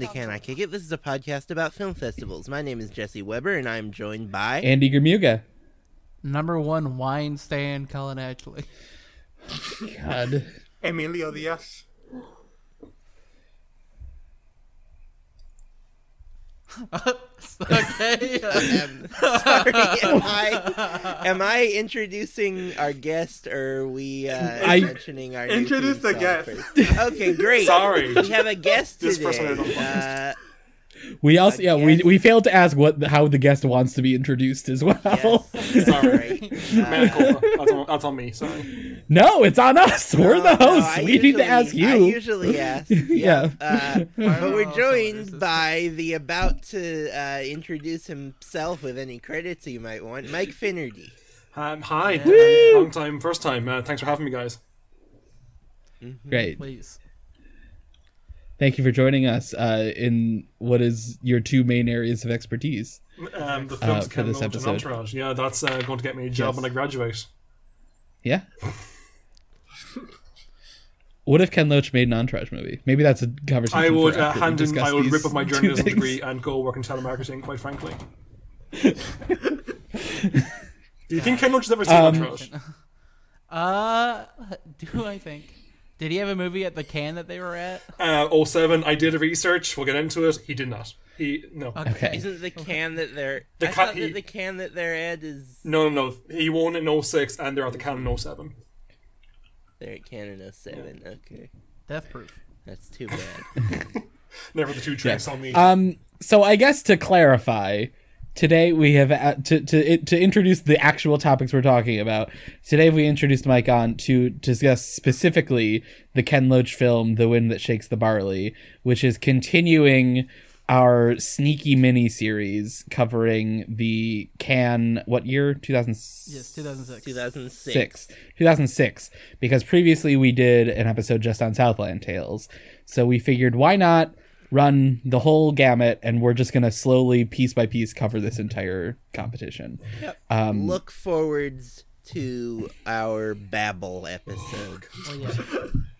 Welcome to Can I Kick It? This is a podcast about film festivals. My name is Jesse Weber, and I'm joined by. Andy Germuga. Number one wine stand, Colin Ashley. God. Emilio Diaz. okay. Um, sorry, am I am I introducing our guest, or are we uh, I- mentioning our Introduce theme the guest. first? Okay, great. Sorry. we have a guest This today. person I don't Uh, We also yeah we, we failed to ask what how the guest wants to be introduced as well. yes, Sorry. right. Man, Uh, that's, on, that's on me. Sorry. no, it's on us. We're no, the hosts. I we need to ask you. I usually ask. Yeah. Uh, but we're Oh, joined so by the about to uh, introduce himself with any credits you might want, Mike Finnerty. Um, hi. Um, long time, first time. Uh, thanks for having me, guys. Great. Please. Thank you for joining us uh, in what is your two main areas of expertise. Um, the films for this episode. Entourage. Yeah, that's uh, going to get me a job Yes. when I graduate. Yeah. what if Ken Loach made an Entourage movie? Maybe that's a conversation. I would for uh, hand in. I would rip up my two journalism things. degree and go work in telemarketing. Quite frankly. Do you think Ken Loach has ever seen Um, Entourage? Uh, do I think? Did he have a movie at the Cannes that they were at? Uh, 07, I did a research. We'll get into it. He did not. He no. Okay. Isn't the Cannes that they're The I ca- thought he- that the Cannes that they're at is No, no, no. He won in 06 and they're at the Canon 07. they're at Canon 07. Okay, Death Proof. that's too bad. Never the two drinks on me. Um. So I guess to clarify, today we have uh, to to to introduce the actual topics we're talking about. Today we introduced Mike on to discuss specifically the Ken Loach film, "The Wind That Shakes the Barley," which is continuing our sneaky mini series covering the Cannes what year 2000 Yes, 2006 2006 2006 because previously we did an episode just on Southland Tales. So we figured why not run the whole gamut and we're just going to slowly piece by piece cover this entire competition. Um Look forwards to our Babel episode. Well, yeah.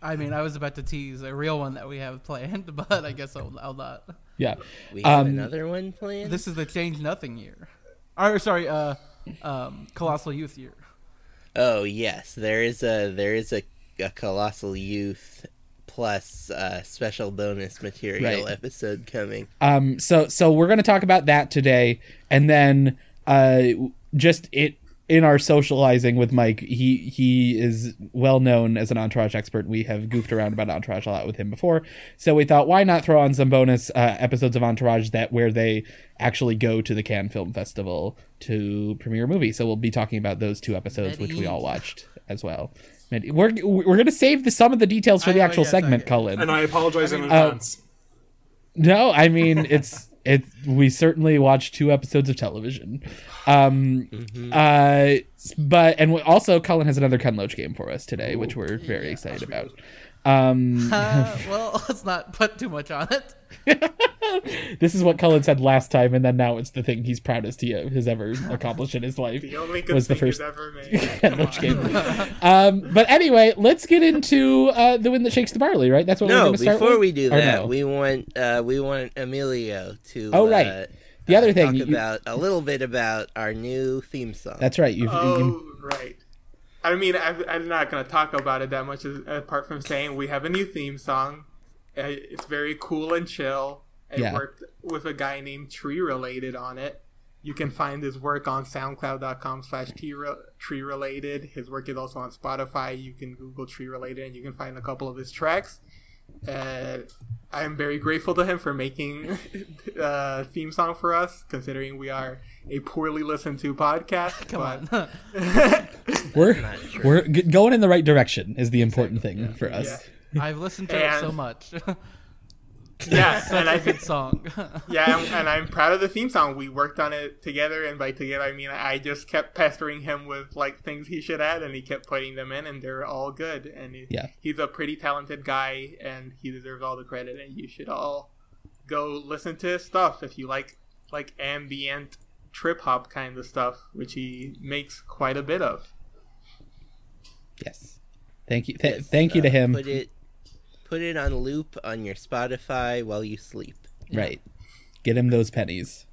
I mean, I was about to tease a real one that we have planned, but I guess I'll, I'll not. yeah. We have Um, another one planned. This is the Change Nothing year. Or, sorry, uh, um, Colossal Youth year. Oh yes, there is a there is a, a colossal youth plus uh, special bonus material Right. episode coming. Um so so we're going to talk about that today and then uh just it in our socializing with Mike, he he is well known as an entourage expert. We have goofed around about entourage a lot with him before, so we thought why not throw on some bonus uh, episodes of entourage that where they actually go to the Cannes Film Festival to premiere a movie. So we'll be talking about those two episodes, which we all watched as well. And We're we're gonna save the, some of the details for the actual yes, segment, I- Cullen. and I apologize in uh, advance. No, I mean it's it. We certainly watched two episodes of television, um, uh, but and we- also Cullen has another Ken Loach game for us today, which we're very excited about. Um, Uh, well, let's not put too much on it. this is what Cullen said last time, and then now it's the thing he's proudest he has ever accomplished in his life. The only good was the thing first he's ever made. Ken um, but anyway, let's get into uh, the wind that shakes the barley. Right, that's what we're going to start with. No, before with? we do Or that, no? we want uh, we want Emilio to Oh, right. uh, The other uh, thing talk you- about a little bit about our new theme song. that's right. You've, you Oh, right. I mean, I, I'm not going to talk about it that much as, apart from saying we have a new theme song. Uh, It's very cool and chill. It Yeah. worked with a guy named Tree Related on it. You can find his work on soundcloud.com slash tree related. His work is also on Spotify. You can Google tree related and you can find a couple of his tracks. Uh, I am very grateful to him for making a theme song for us, considering we are a poorly listened to podcast. Come but on. we're we're g- going in the right direction is the important thing for us. Yeah. I've listened to it so much. Yes, and I Good think song. yeah, and, and I'm proud of the theme song. We worked on it together, and by together I mean I just kept pestering him with like things he should add, and he kept putting them in, and they're all good. And he, Yeah. he's a pretty talented guy, and he deserves all the credit. And you should all go listen to his stuff if you like like ambient trip hop kind of stuff, which he makes quite a bit of. Yes. Thank you. Th- thank you to Uh, him. Put it, put it on loop on your Spotify while you sleep. Right. Get him those pennies.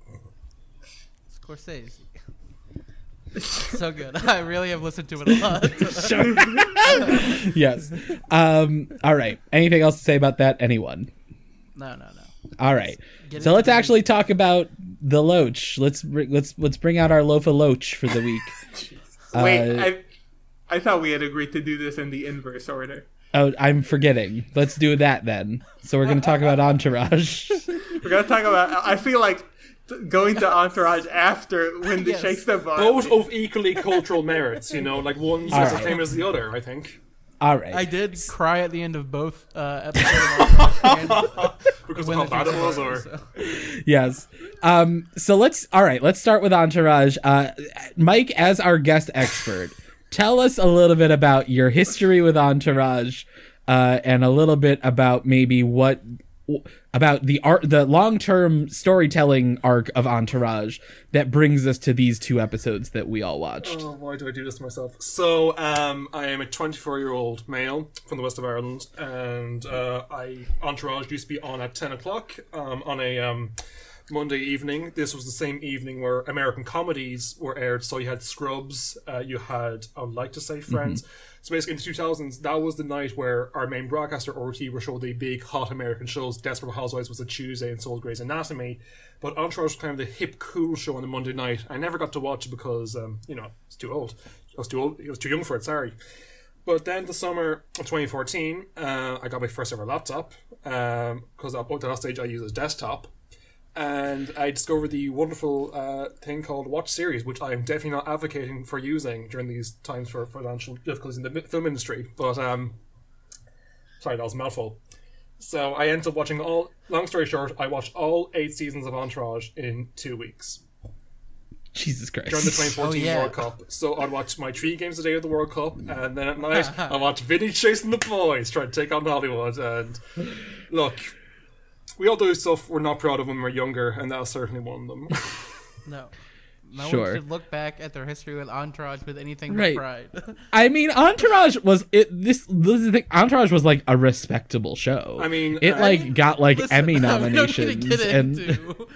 Scorsese. so good. I really have listened to it a lot. yes. Um, all right. Anything else to say about that? Anyone? no, no, no. All right. Get So let's the- actually talk about the loach. Let's let's let's bring out our loaf of loach for the week. Wait, Uh, I I thought we had agreed to do this in the inverse order. Oh, I'm forgetting. Let's do that then. So we're going to talk about Entourage. We're gonna talk about. I feel like going to Entourage after Wendy Yes. shakes the butt. Both of equally cultural merits, you know, like one's All as right. same as the other, I think. All right. I did cry at the end of both uh, episodes. of Entourage Because of how bad it was, or so- yes. Um, so let's all right, let's start with Entourage. Uh, Mike, as our guest expert, tell us a little bit about your history with Entourage, uh, and a little bit about maybe what about the art the long-term storytelling arc of Entourage that brings us to these two episodes that we all watched. Oh, why do I do this to myself? So, um, I am a 24 year old male from the west of Ireland, and uh, I Entourage used to be on at 10 o'clock um, on a um, Monday evening. This was the same evening where American comedies were aired. So you had Scrubs, uh, you had I would like to say Friends. So basically, in the 2000s, that was the night where our main broadcaster RTÉ were showing the big hot American shows. Desperate Housewives was a Tuesday, and so was Grey's Anatomy. But Entourage was kind of the hip, cool show on the Monday night. I never got to watch it because, um, you know, it's too old. I was too old. I was too young for it. Sorry. But then the summer of 2014, uh, I got my first ever laptop because at that stage I used a desktop, and I discovered the wonderful uh, thing called Watch Series, which I am definitely not advocating for using during these times for financial difficulties in the film industry. But um, sorry, that was a mouthful. So I ended up watching all. Long story short, I watched all eight seasons of Entourage in two weeks Jesus Christ. during the 2014 Oh, yeah. World Cup. So I'd watch my three games a day of the World Cup, and then at night I watch Vinny chasing the boys, trying to take on Hollywood. And look, we all do stuff we're not proud of when we're younger, and that's certainly one of them. No. No Sure. one should look back at their history with Entourage with anything Right. but pride. I mean, Entourage was it. This this is the thing. Entourage was like a respectable show. I mean, it I- like got like Listen, Emmy we don't nominations need get and into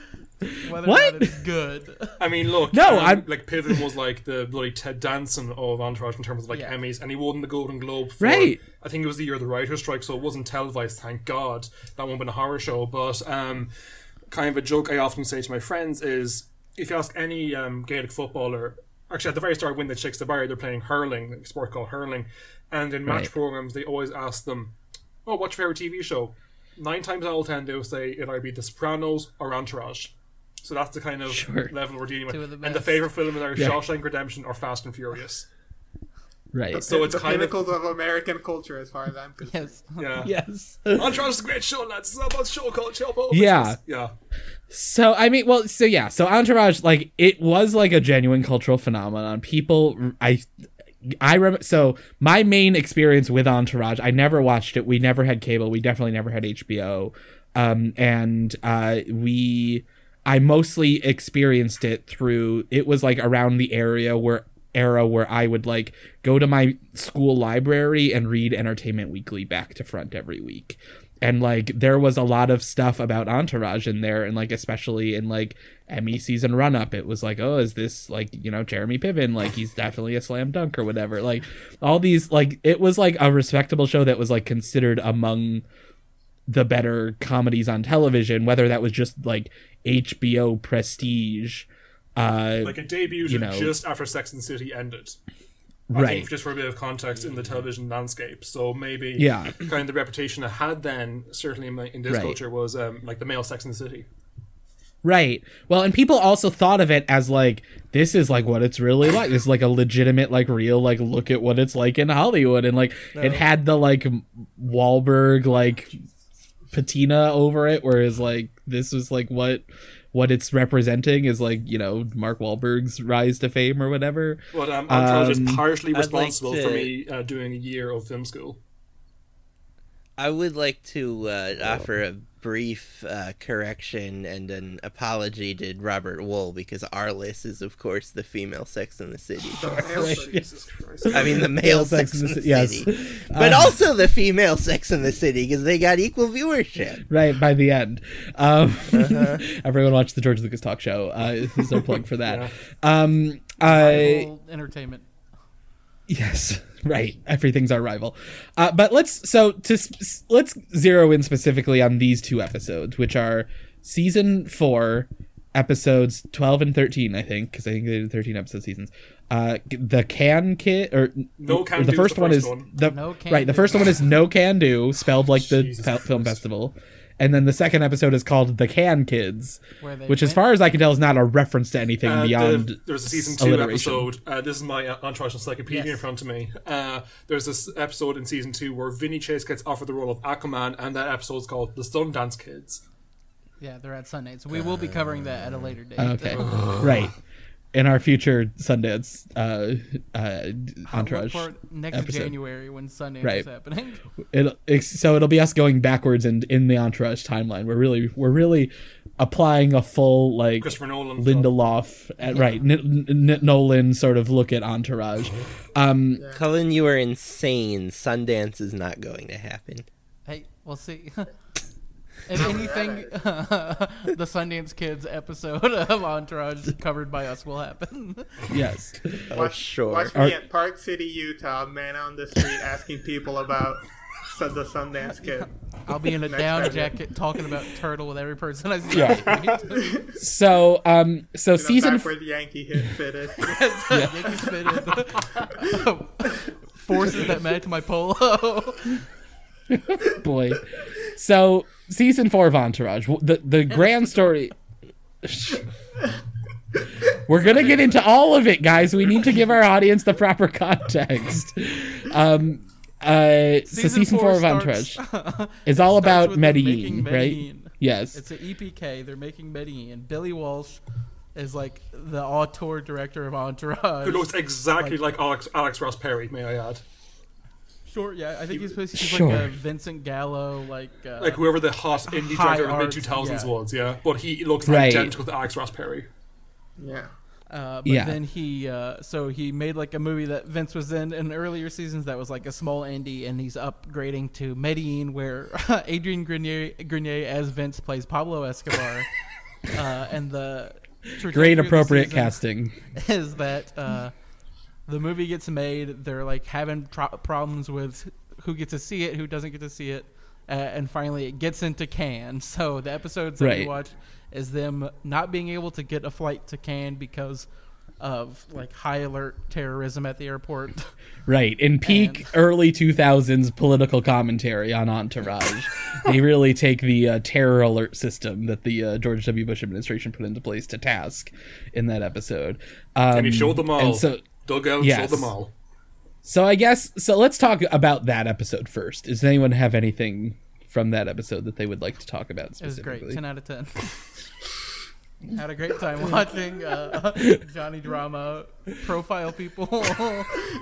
whether What? or not it's good. I mean, look, No, um, I'm- like Piven was like the bloody Ted Danson of Entourage in terms of like Yeah. Emmys, and he won the Golden Globe for. Right. I think it was the year of the writer's strike, so it wasn't televised. Thank God that won't been a horror show. But um, kind of a joke I often say to my friends is, if you ask any um, Gaelic footballer, actually at the very start when they shakes the bar, they're playing hurling, a sport called hurling, and in match Right. programs they always ask them, "Oh, what's your favorite TV show?" Nine times out of ten, they'll say it'll either be The Sopranos or Entourage. So that's the kind of Sure. level we're dealing with. Two of the and the favorite film is either Yeah. Shawshank Redemption or Fast and Furious. right. So it's the kind of pinnacles of American culture, as far as I'm concerned. yes. yeah. yes. Entourage is a great show, lads. It's about show culture. Yeah. yeah. So I mean, well, so yeah, so Entourage, like, it was like a genuine cultural phenomenon. People, I, I remember. So my main experience with Entourage, I never watched it. We never had cable. We definitely never had HBO. Um, and uh, we, I mostly experienced it through. It was like around the area where era where I would like go to my school library and read Entertainment Weekly back to front every week. And like there was a lot of stuff about Entourage in there, and like especially in like Emmy season run up, it was like, oh, is this like you know Jeremy Piven? Like he's definitely a slam dunk or whatever. Like all these like it was like a respectable show that was like considered among the better comedies on television, whether that was just like HBO prestige. Uh, Like it debuted You know. just after Sex and the City ended. I right. think just for a bit of context in the television landscape. So maybe Yeah. kind of the reputation it had then, certainly in, my, in this Right. culture, was um, like the male Sex and the City. Right. Well, and people also thought of it as like this is like what it's really like. This is like a legitimate, like real, like look at what it's like in Hollywood, and like it had the like Wahlberg like patina over it, whereas like this was like what what it's representing is like you know Mark Wahlberg's rise to fame or whatever. But um, Entourage Um, is partially I'd like responsible for me uh, doing a year of film school. I would like to uh, offer a brief uh, correction and an apology to Robert Wuhl because Arliss is, of course, the female Sex in the City. Jesus Christ. I mean, the male Sex, in the, Ci- yes. City, but Um, also the female Sex in the City because they got equal viewership. right by the end. Um, Uh-huh. everyone watched the George Lucas talk show. Uh, this is our plug for that. Um, I entertainment. Yes, right. Everything's our rival. Uh, but let's so to let's zero in specifically on these two episodes, which are season four, episodes twelve and thirteen. I think because I think they did thirteen episode seasons. Uh, the can kid or No Can or the Do's first the one first is one. the No Can right. The first one is no can do, spelled like the Jesus film Christ. festival. And then the second episode is called The Cannes Kids, Where they which, as far as I can tell, is not a reference to anything Uh, beyond. the, there's a season two alliteration. episode. Uh, this is my uh, Entourage Encyclopedia Yes. in front of me. Uh, there's this episode in season two where Vinny Chase gets offered the role of Aquaman, and that episode's called The Sundance Kids. Yeah, they're at Sundance. We will be covering that at a later date. Okay, right. In our future Sundance uh, uh, entourage, for next episode. January when Sundance Right. is happening. it'll, it's, so it'll be us going backwards in in the entourage timeline. We're really we're really applying a full like Christopher Nolan. Lindelof, at, right? N- N- Nolan sort of look at entourage. Um, Cullen, you are insane. Sundance is not going to happen. Hey, we'll see. if anything, the Sundance Kids episode of Entourage covered by us will happen. yes, Oh, Watch, sure. watch Are- me at Park City, Utah, man on the street asking people about the Sundance Kid. I'll be in a down time. jacket talking about Turtle with every person I see. Yeah. on the street. so um, so You know, season back where the Yankee hit fitted. Yankees fitted. Forces that match my polo. boy. So season four of Entourage, the the grand story. We're gonna get into all of it, guys. We need to give our audience the proper context. Um, uh, so season four, of starts- Entourage is all about with them Medellin, right? Yes. It's an EPK. They're making Medellin. Billy Walsh is like the auteur director of Entourage. Who looks exactly like, Alex, Alex Ross Perry, may I add. Sure, yeah. I think he's, he's Sure. like a Vincent Gallo, like uh, Like whoever the hot indie high director of the mid 2000s yeah. was, yeah. But he looks Right. identical to Alex Ross Perry. yeah. Uh, but Yeah. then he, uh, so he made like a movie that Vince was in in earlier seasons that was like a small indie, and he's upgrading to Medellin, where Adrian Grenier, Grenier as Vince plays Pablo Escobar, uh, and the Great appropriate casting. is that uh, the movie gets made. They're like having tro- problems with who gets to see it, who doesn't get to see it, uh, and finally it gets into Cannes. So the episodes that Right. we watch is them not being able to get a flight to Cannes because of like high alert terrorism at the airport. Right. In peak And- early 2000s political commentary on Entourage, they really take the uh, terror alert system that the uh, George W. Bush administration put into place to task in that episode. Um, And he showed them all. And so, Doug Ellin Yes. showed them all. so I guess, so let's talk about that episode first. Does anyone have anything from that episode that they would like to talk about It was great, ten out of ten. Had a great time watching uh, Johnny Drama profile people.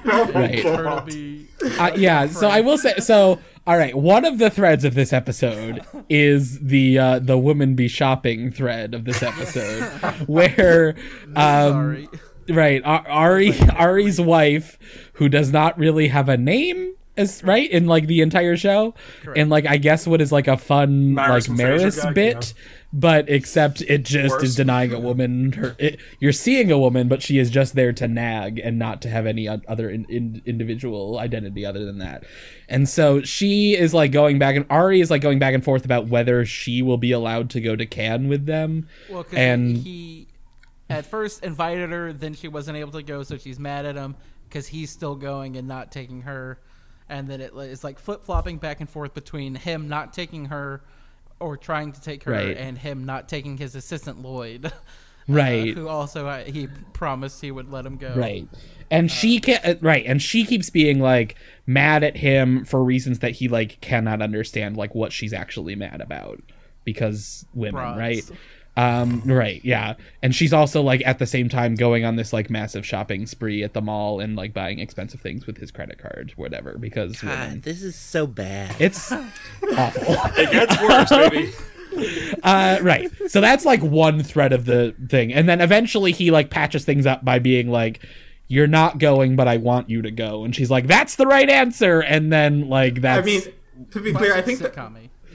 Right. Turtle be Uh, yeah, so I will say so. All right, one of the threads of this episode is the uh, the woman be shopping thread of this episode, where um, sorry. Right Ari Ari's wife, who does not really have a name, is right in like the entire show, and like I guess what is like a fun Maris like Maris bit. But except it just Worse. is denying a woman her. It, you're seeing a woman, but she is just there to nag and not to have any other in, in, individual identity other than that. And so she is like going back, and Ari is like going back and forth about whether she will be allowed to go to Cannes with them. Well, and he at first invited her, then she wasn't able to go, so she's mad at him because he's still going and not taking her. And then it, it's like flip flopping back and forth between him not taking her or trying to take her Right. and him not taking his assistant Lloyd. Uh, right. who also uh, he promised he would let him go. Right. And uh, she can not uh, right, and she keeps being like mad at him for reasons that he like cannot understand like what she's actually mad about because women, Broads. right? Um right, yeah. And she's also like at the same time going on this like massive shopping spree at the mall and like buying expensive things with his credit card, whatever, because God, women. this is so bad. It's awful. It gets worse, baby. Uh, right. So that's like one thread of the thing, and then eventually he like patches things up by being like, "You're not going, but I want you to go," and she's like, "That's the right answer," and then like that's I mean, to be clear, I think the,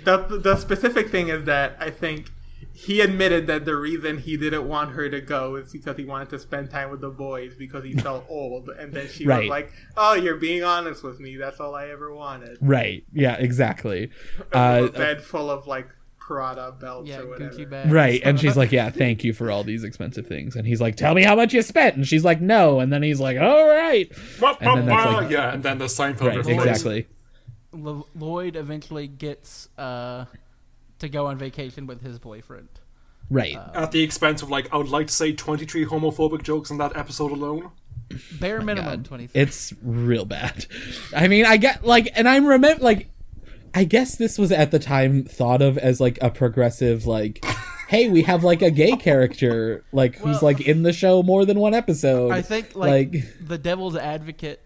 the the specific thing is that I think he admitted that the reason he didn't want her to go is because he wanted to spend time with the boys because he felt old, and then she Right. was like, "Oh, you're being honest with me. That's all I ever wanted." right. Yeah, exactly. a Uh, bed full of like Prada belts Yeah, or whatever. Gucci bag. right, and she's like, "Yeah, thank you for all these expensive things," and he's like, "Tell me how much you spent," and she's like, "No," and then he's like, "All right." Wah, And then that's wah. like- yeah, and then the Seinfeld Right, exactly. Lloyd eventually gets uh, to go on vacation with his boyfriend. Right. Uh, at the expense of like, I would like to say twenty-three homophobic jokes in that episode alone. Bare oh minimum God. twenty. It's real bad. I mean, I get like, and I'm remember like, I guess this was at the time thought of as like a progressive like, hey, we have like a gay character like who's like in the show more than one episode. I think like, the devil's advocate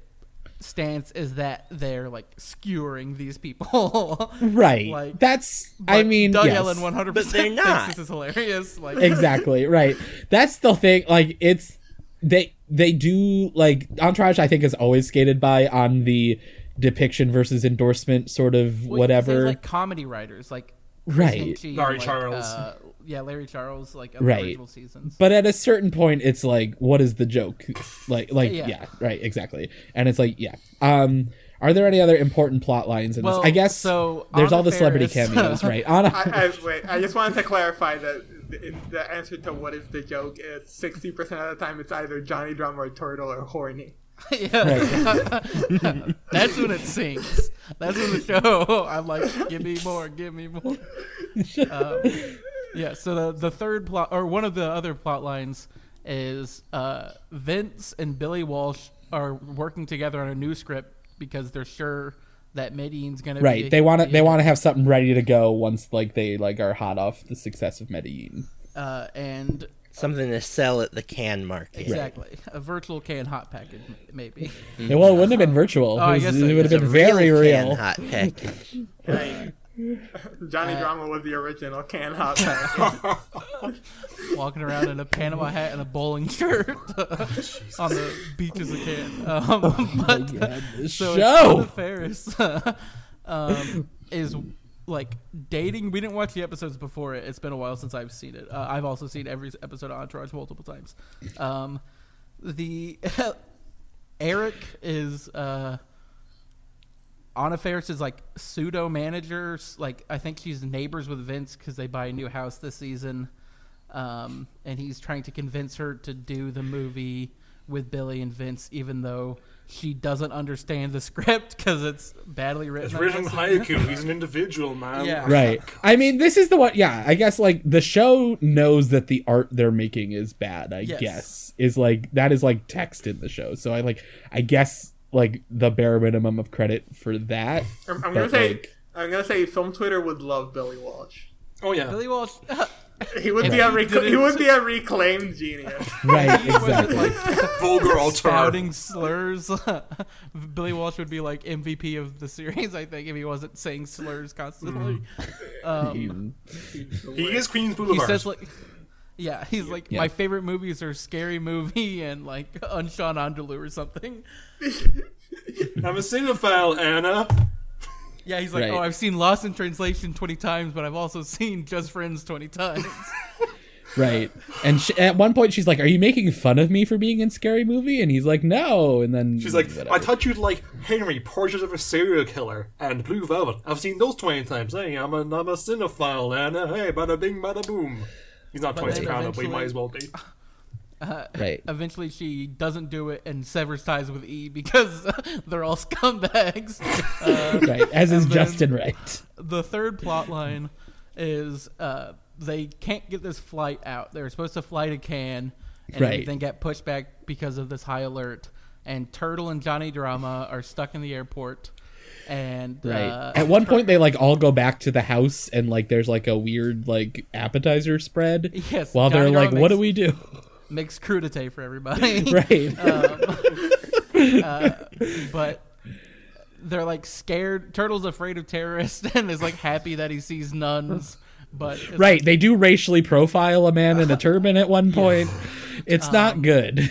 stance is that they're like skewering these people. right. like, That's I But mean, Doug yes. Ellin one hundred But they're percent not. thinks this is hilarious. Like exactly right that's the thing like it's they they do like entourage i think is always skated by on the depiction versus endorsement sort of Well, 'cause whatever like comedy writers like Right. Hinchey and, Larry like, Charles. Uh, yeah, Larry Charles, like of Right. the original seasons. but at a certain point it's like what is the joke like like yeah. Yeah. right exactly and it's like yeah um are there any other important plot lines in Well, this i guess so there's all Anna the celebrity Faris- cameos right Anna, I, I, wait, I just wanted to clarify that the, the answer to what is the joke is sixty percent of the time it's either Johnny Drum or Turtle or Horny. yeah. That's when it sinks. That's when the show. I'm like, give me more, give me more. Um, yeah. So the the third plot, or one of the other plot lines, is uh, Vince and Billy Walsh are working together on a new script because they're sure that Medellin's gonna right Be they want to they want to have something ready to go once like they like are hot off the success of medellin uh, and Something to sell at the Cannes market. exactly a virtual can hot package m- maybe. Yeah, well, it wouldn't have been virtual. Oh, it, was- guess so, it would have yeah. been very can real. hot package. Like, Johnny Uh, Drama was the original can hot pack. walking around in a Panama hat and a bowling shirt on the beaches of Cannes. Um, but This so show. Faris um, is like dating. We didn't watch the episodes before it. It's been a while since I've seen it. Uh, I've also seen every episode of Entourage multiple times. Um, the Eric is. Uh, Anna Faris is like pseudo manager. Like I think she's neighbors with Vince because they buy a new house this season, um, and he's trying to convince her to do the movie with Billy and Vince, even though she doesn't understand the script because it's badly written. It's I written guess. haiku. He's an individual, man. Yeah. Right. I mean, this is the one. Yeah, I guess like the show knows that the art they're making is bad. I Yes. guess is like that is like text in the show. So I like I guess like the bare minimum of credit for that. I'm, I'm gonna say like- I'm gonna say film Twitter would love Billy Walsh. Oh yeah. Billy Walsh. He would be a he rec- he would be a reclaimed genius. Right. Exactly. like Vulgar altar. spouting slurs. Billy Walsh would be like MVP of the series, I think, if he wasn't saying slurs constantly. Um, He is Queens Boulevard. he says like yeah he's like Yeah. my favorite movies are scary movie and like Un Chien Andalou or something I'm a cinephile, Anna. yeah he's like oh, Right. oh i've seen lost in translation 20 times but i've also seen just friends 20 times Right. And she, at one point she's like, "Are you making fun of me for being in Scary Movie?" And he's like, "No." And then She's like, whatever. I thought you'd like Henry, Portrait of a Serial Killer, and Blue Velvet. I've seen those 20 times. Hey, I'm a, I'm a cinephile, Anna. Hey, bada bing, bada boom. He's not But twice then soprano, but he might as well be. right. eventually she doesn't do it and severs ties with e because they're all scumbags uh, Right. As is Justin Right. the third plot line is uh, they can't get this flight out. They were supposed to fly to Cannes, and Right. everything got pushed back because of this high alert. And Turtle and Johnny Drama are stuck in the airport. And Right. uh, At one point, they like all go back to the house, and like there's like a weird like appetizer spread. Yes, While they're like, Drama "What do we do?" makes crudité for everybody. right. but they're like scared. Turtle's afraid of terrorists and is like happy that he sees nuns. But right. They do racially profile a man in a turban at one point. It's Um, not good.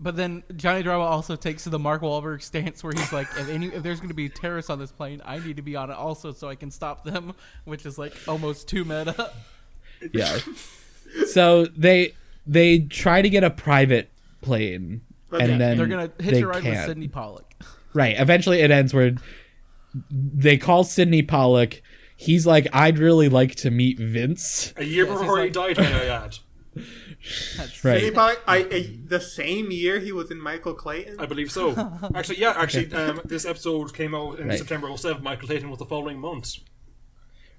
But then Johnny Drama also takes to the Mark Wahlberg stance where he's like, if, any, if there's going to be terrorists on this plane, I need to be on it also so I can stop them, which is like almost too meta. yeah. So they they try to get a private plane, But and they- then They're going to hitch they a ride with can't. Sidney Pollack. Right. Eventually, it ends where they call Sidney Pollack. He's like, "I'd really like to meet Vince." A year Yes, before he's he died, may I add. That's Right. Sidney Pollack, I, I, the same year he was in Michael Clayton. I believe so. Actually, yeah, actually, um, this episode came out in Right. September 07. Michael Clayton was the following month.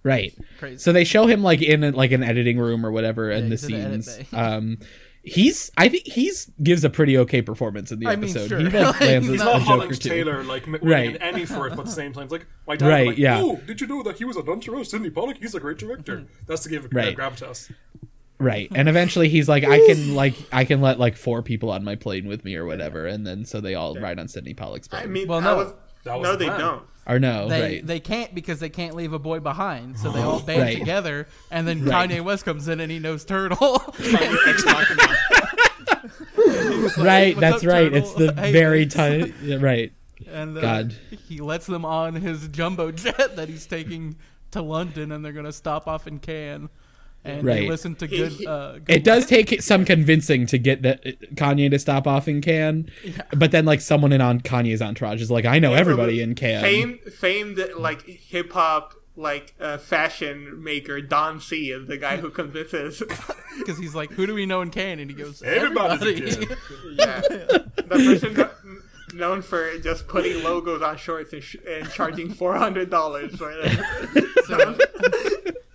Right. Crazy. So they show him like in like an editing room or whatever, and the in the scenes. Um, he's I think he's gives a pretty okay performance in the I mean, episode. sure. He like, lands He's a, He's a not joke or Holland. Taylor, like m- Right. winning an Emmy for it, but at the same time, it's like my dad. Right, Like, yeah. Oh, did you know that he was an entourage? Sidney Pollack. He's a great director. That's to give it Right. gravitas. Right. And eventually he's like, I can like I can let like four people on my plane with me or whatever, and then so they all ride on Sidney Pollack's plane. I mean, Well, well, no. was, That was no, the they plan. don't. or no, They right. they can't because they can't leave a boy behind, so they all band Right. together, and then Right. Kanye West comes in and he knows Turtle. Ex right, "What's that's up, right. Turtle? It's the Hey, very Vince." tight. right. and uh, God. he lets them on his jumbo jet that he's taking to London, and they're gonna stop off in Cannes, and they Right. listen to good. Uh, good It does take some convincing to get that Kanye to stop off in Cannes, but then like someone in on Kanye's entourage is like, I know everybody in Cannes. Famed, famed like hip hop like uh, fashion maker Don C is the guy who convinces. because he's like, "Who do we know in Cannes? And he goes, Everybody's in "Everybody." Cannes. yeah, the person that- known for just putting logos on shorts and, sh- and charging four hundred dollars for that. So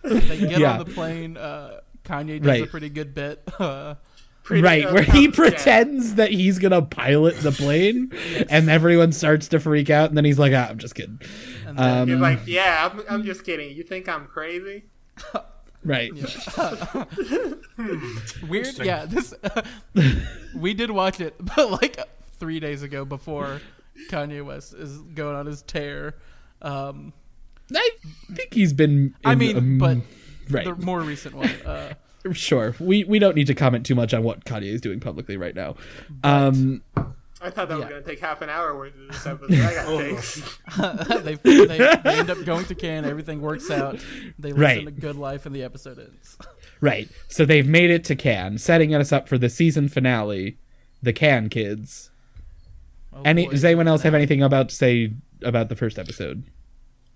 they get Yeah. on the plane. Uh, Kanye does a pretty good bit. Uh, Pretty- right, uh, where he um, yeah. pretends that he's gonna pilot the plane, and everyone starts to freak out, and then he's like, ah, "I'm just kidding." and then, Um, He's like, yeah, I'm, I'm just kidding. You think I'm crazy? right, weird, yeah. This we did watch it, but like three days ago before Kanye West is going on his tear. Um, I think he's been. I mean, um, but right, the more recent one. Uh, sure. We we don't need to comment too much on what Kanye is doing publicly right now. Um, I thought that was gonna take half an hour worth of this episode. I got Oh, takes. they, they they end up going to Cannes. Everything works out. They listen Right. to Good Life, and the episode ends. right. So they've made it to Cannes, setting us up for the season finale, the Cannes kids. Oh, Any boy. does anyone else have anything about to say about the first episode?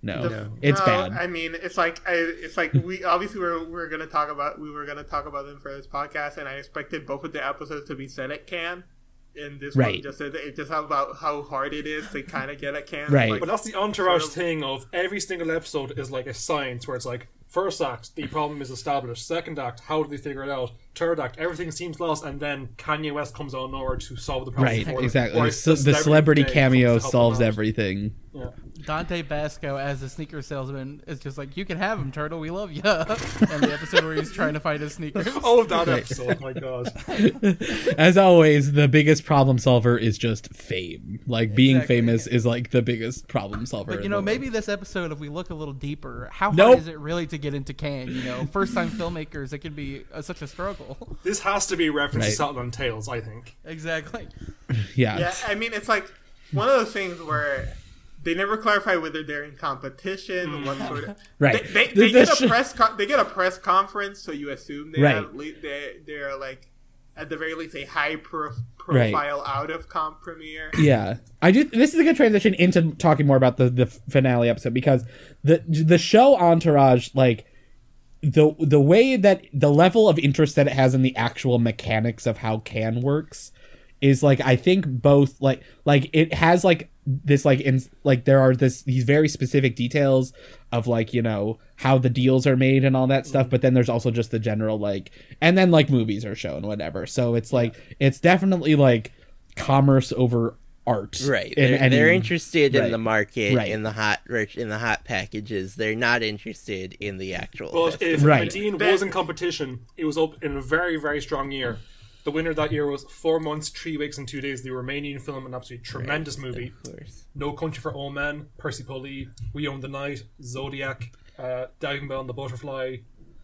No, The- it's no, bad. I mean, it's like I, it's like we obviously we're we're gonna talk about we were gonna talk about them for this podcast, and I expected both of the episodes to be set at Cannes. And this Right. one just said it just about how hard it is to kind of get at Cannes. Right. Like, But that's the entourage Sort of- thing of every single episode is like a science where it's like first act the problem is established, second act how do they figure it out, third act everything seems lost, and then Kanye West comes out of nowhere to solve the problem. right, for exactly. Or The, ce- the celebrity cameo comes to help solves everything. Yeah. Dante Basco as a sneaker salesman is just like, you can have him, Turtle. We love you. and the episode where he's trying to find his sneakers. All of that episode, my god. As always, the biggest problem solver is just fame. Like being Exactly. famous is like the biggest problem solver. But you know, the world. maybe this episode, if we look a little deeper, how hard is it really to get into Cannes? You know, first time filmmakers, it can be uh, such a struggle. This has to be a reference Right. to Southland Tales, I think. exactly. yeah, yeah, I mean, it's like one of those things where they never clarify whether they're in competition. What sort of Right. They, they, they the get a sh- press. Con- they get a press conference, so you assume they Right. have le- they they're like at the very least a high pro- profile out of comp premiere. yeah. I do. This is a good transition into talking more about the the finale episode because the the show Entourage like. The the way that the level of interest that it has in the actual mechanics of how Cannes works is like I think both like like it has like this like in like there are this these very specific details of like you know how the deals are made and all that stuff but then there's also just the general like and then like movies are shown whatever. So it's like it's definitely like commerce over art Right. in They're, any- they're interested right. in the market, Right. in the hot in the hot packages. They're not interested in the actual. But festival. if Right. Medellin was in competition, it was up in a very, very strong year. The winner that year was Four Months, Three Weeks, and Two Days, the Romanian film, an absolutely tremendous movie. Of course. No Country for Old Men, Persepolis, We Own the Night, Zodiac, uh, Diving Bell and the Butterfly,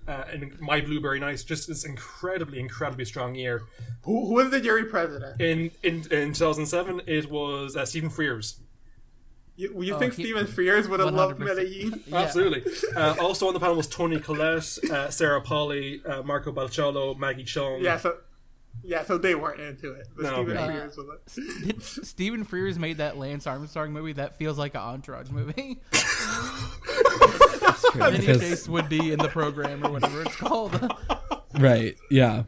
uh, and My Blueberry Nights Just this incredibly, incredibly strong year. Who, was the jury president? In in, in 2007, it was uh, Stephen Frears. You, you Oh, think he- Steven Frears would have loved 100%. Medellin? Yeah. Absolutely. Uh, also on the panel was Toni Collette, uh, Sarah Polley, uh, Marco Bellocchio, Maggie Cheung. Yeah, so yeah, so they weren't into it. But No, Steven no. Frears was like, Steven Frears made that Lance Armstrong movie that feels like an Entourage movie. Vinny Because- Chase would be in the program or whatever it's called. right yeah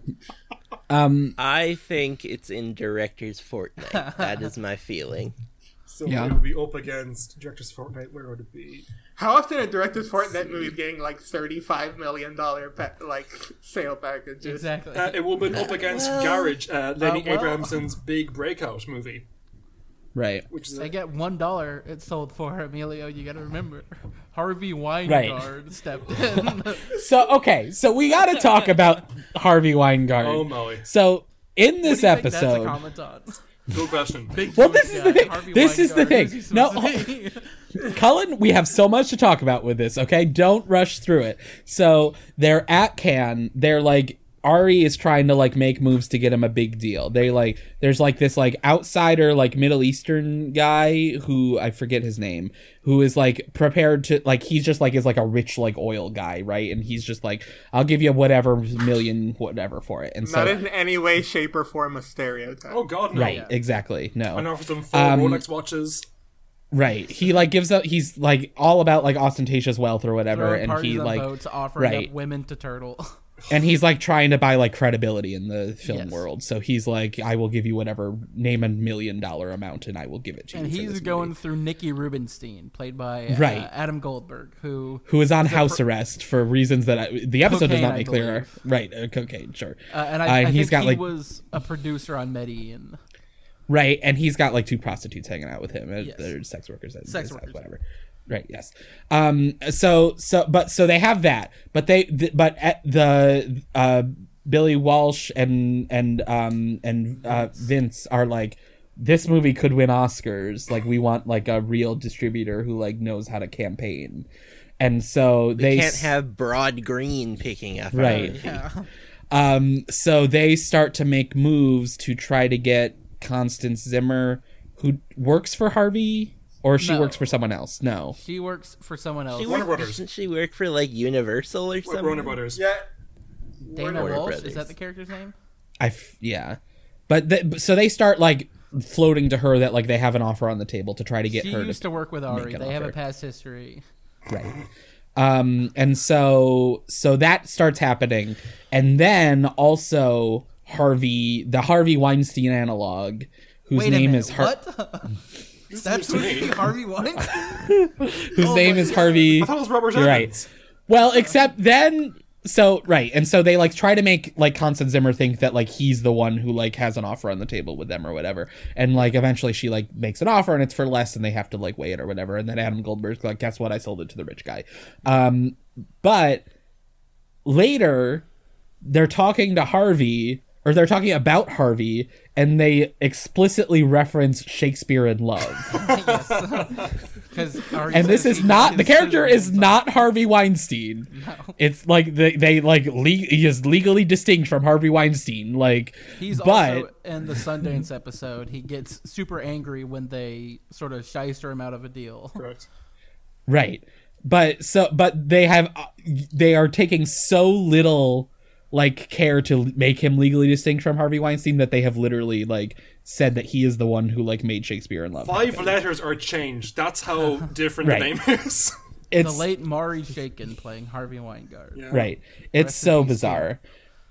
um I think it's in director's fortnight. that is my feeling. So Yeah. it would be up against Director's Fortnight. Where would it be? how often a director's Fortnight movie is getting like thirty-five million dollar pa- like sale packages? exactly. Uh, it would be up against well- Garage, uh, Lenny Uh, well- Abrahamson's big breakout movie, right which is they a, get one dollar. It sold for Emilio. You got to remember, Harvey Weingard stepped in. so okay so we got to talk about harvey weingart oh Molly. so in this What do you think that's a episode comment on? Good question. Big Well, Jewish this is the thing. Harvey This is the Weingarten. thing. No, supposed to be? Cullen, we have so much to talk about with this, okay? Don't rush through it. So they're at Cannes. They're like Ari is trying to like make moves to get him a big deal. They like there's like this like outsider like Middle Eastern guy who I forget his name who is like prepared to like he's just like is like a rich like oil guy, right? And he's just like I'll give you whatever million whatever for it. And so Not in any way, shape, or form a stereotype. Oh God, no. right, exactly. No. And offers them four Um, Rolex watches. Right. He like gives up he's like all about like ostentatious wealth or whatever Throwing and he like boats, offering right. up women to turtle. and he's like trying to buy like credibility in the film Yes. world. So he's like I will give you whatever name a million dollar amount and I will give it to and you. And he's going movie. through Nikki Rubenstein, played by uh, Right. Adam Goldberg, who who is on a house per- arrest for reasons that I, the episode does not make clear. Right, uh, cocaine, sure. uh, and I, Uh, I and think he's got, he like- was a producer on Medellin. Right, and he's got like two prostitutes hanging out with him. Uh, Yes. They're sex workers at Sex his house, workers. whatever. Right. Yes. Um. So so but so they have that, but they th- but at the uh Billy Walsh and and um and uh, Vince are like this movie could win Oscars. Like we want like a real distributor who like knows how to campaign, and so they Can't have Broad Green picking up. Right. Yeah. um, so they start to make moves to try to get Constance Zimmer, who works for Harvey, or she No. works for someone else. No, She works for someone else. She Warner worked, Brothers. Doesn't she work for like Universal or something? Warner Brothers. Yeah. Dana Warner Walsh, Brothers. is that the character's name? I f- yeah, but th- so they start like floating to her that like they have an offer on the table to try to get she her used to to work with Ari. an They have a past history. right. Um, and so so that starts happening, and then also Harvey, the Harvey Weinstein analog, whose Wait name minute, is Har- what? That's to supposed me. Harvey Weinstein. whose name is Harvey. I thought it was Robert You're right. Well, except then so right, and so they like try to make like Constance Zimmer think that like he's the one who like has an offer on the table with them or whatever, and like eventually she like makes an offer and it's for less and they have to like weigh it or whatever, and then Adam Goldberg's like, guess what, I sold it to the rich guy, um, but later they're talking to Harvey or they're talking about Harvey and they explicitly reference Shakespeare in Love. Because and this is not the character is not Harvey Weinstein. No. It's like they, they like le- he is legally distinct from Harvey Weinstein. Like, He's but also in the Sundance episode. He gets super angry when they sort of shyster him out of a deal. Correct. right, but so but they have uh, they are taking so little like care to make him legally distinct from Harvey Weinstein that they have literally like said that he is the one who like made Shakespeare in Love. Five happen. letters are changed. That's how different Right. the name is. It's The late Maury Chaykin playing Harvey Weingard. Yeah. right. It's so bizarre.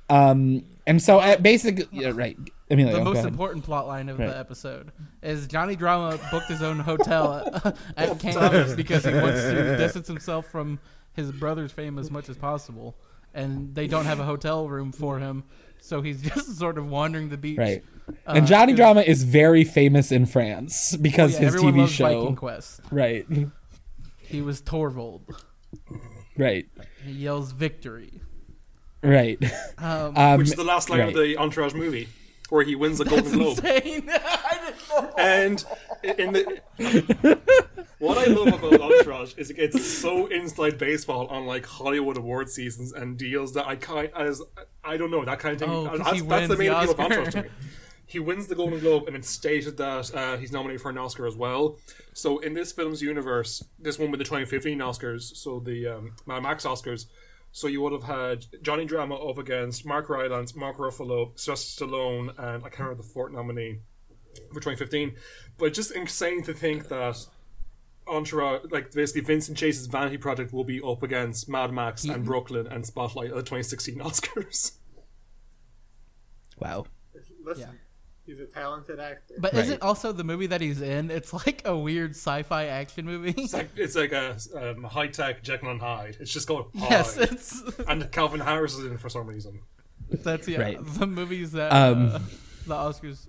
Um, and so uh, basically, yeah, right. Emilio, the most important plot line of Right. the episode is Johnny Drama booked his own hotel at, at camp because he wants to distance himself from his brother's fame as much as possible, and they don't have a hotel room for him, so he's just sort of wandering the beach. Right. Uh, And Johnny Drama is very famous in France because yeah, his TV loves show. Viking Quest. Right. He was Torvald. Right. He yells victory. Right. Um, Um, Which is the last line right. of the Entourage movie, where he wins the Golden Globe. insane. I didn't know. And in the what I love about Entourage is it gets so inside baseball on like Hollywood award seasons and deals that I kind as I don't know that kind of thing. Oh, that's, he that's the main the appeal of. Entourage to me. He wins the Golden Globe, and it's stated that uh, he's nominated for an Oscar as well. So in this film's universe, this one with the 2015 Oscars, so the um, Mad Max Oscars. So you would have had Johnny Drama up against Mark Rylance, Mark Ruffalo, Sylvester Stallone, and I can't remember the fourth nominee for 2015. But just insane to think that Entourage, like basically Vincent Chase's Vanity Project, will be up against Mad Max and mm-hmm. Brooklyn and Spotlight at the 2016 Oscars. wow. Listen, he's a talented actor. But Right. is it also the movie that he's in? It's like a weird sci-fi action movie. It's like it's like a um, high tech Jekyll and Hyde. It's just called Hyde. yes, it's and Calvin Harris is in for some reason. that's yeah Right. the movies that Um, uh, the Oscars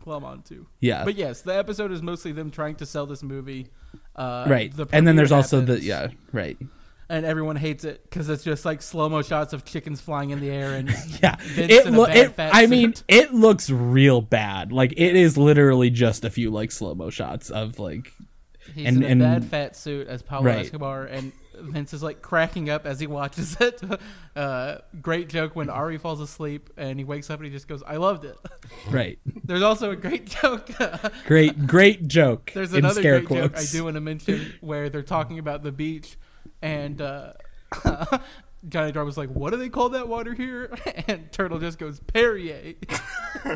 plumb onto. Yeah. But yes, the episode is mostly them trying to sell this movie. Uh, right. the And then there's premiere also the yeah, right. And everyone hates it because it's just like slow mo shots of chickens flying in the air and Yeah. Vince It in a lo- bad it I mean, it looks real bad. Like it is literally just a few like slow-mo shots of like he's and- in a and- bad fat suit as Pablo Right. Escobar, and Vince is like cracking up as he watches it. Uh, great joke when Ari falls asleep and he wakes up and he just goes, "I loved it." right. There's also a great joke. Great great joke. There's another scare great joke I do want to mention where they're talking about the beach, and uh, Johnny Drama's like, "What do they call that water here?" And Turtle just goes, "Perrier."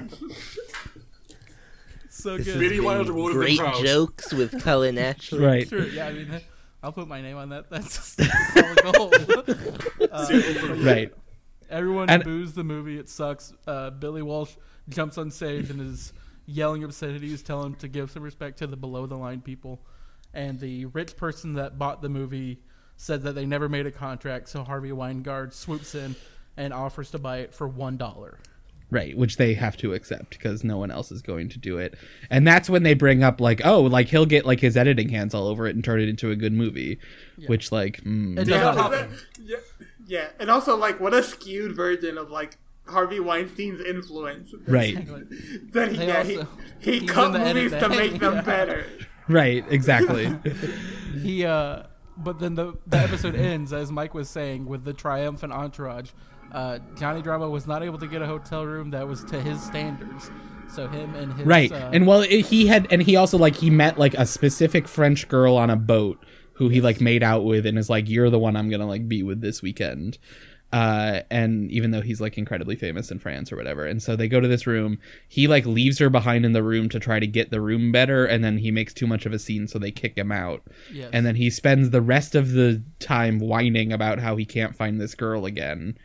so good. Billy Wilder would Great proud. jokes with Cullen Ashley. Right. Sure, yeah, I mean, I'll put my name on that. That's a solid goal. Uh, Right. Everyone And- boos the movie. It sucks. Uh, Billy Walsh jumps on stage and is yelling obscenities, telling him to give some respect to the below the line people. And the rich person that bought the movie said that they never made a contract, so Harvey Weingard swoops in and offers to buy it for one dollar. Right, which they have to accept because no one else is going to do it. And that's when they bring up like, oh, like he'll get like his editing hands all over it and turn it into a good movie. Which like mm, It Yeah, does that yeah, yeah, and also like what a skewed version of like Harvey Weinstein's influence. right. That he, They yeah, he, also- he he's cut in the edit movies to make them Yeah. better. Right, exactly. He uh but then the the episode ends as Mike was saying with the triumphant entourage. Uh, Johnny Drama was not able to get a hotel room that was to his standards. So him and his right. uh, and well it, he had and he also like he met like a specific French girl on a boat who he like made out with and is like you're the one I'm going to like be with this weekend. Uh, and even though he's like incredibly famous in France or whatever, and so they go to this room. He like leaves her behind in the room to try to get the room better, and then he makes too much of a scene, so they kick him out. Yes. And then he spends the rest of the time whining about how he can't find this girl again.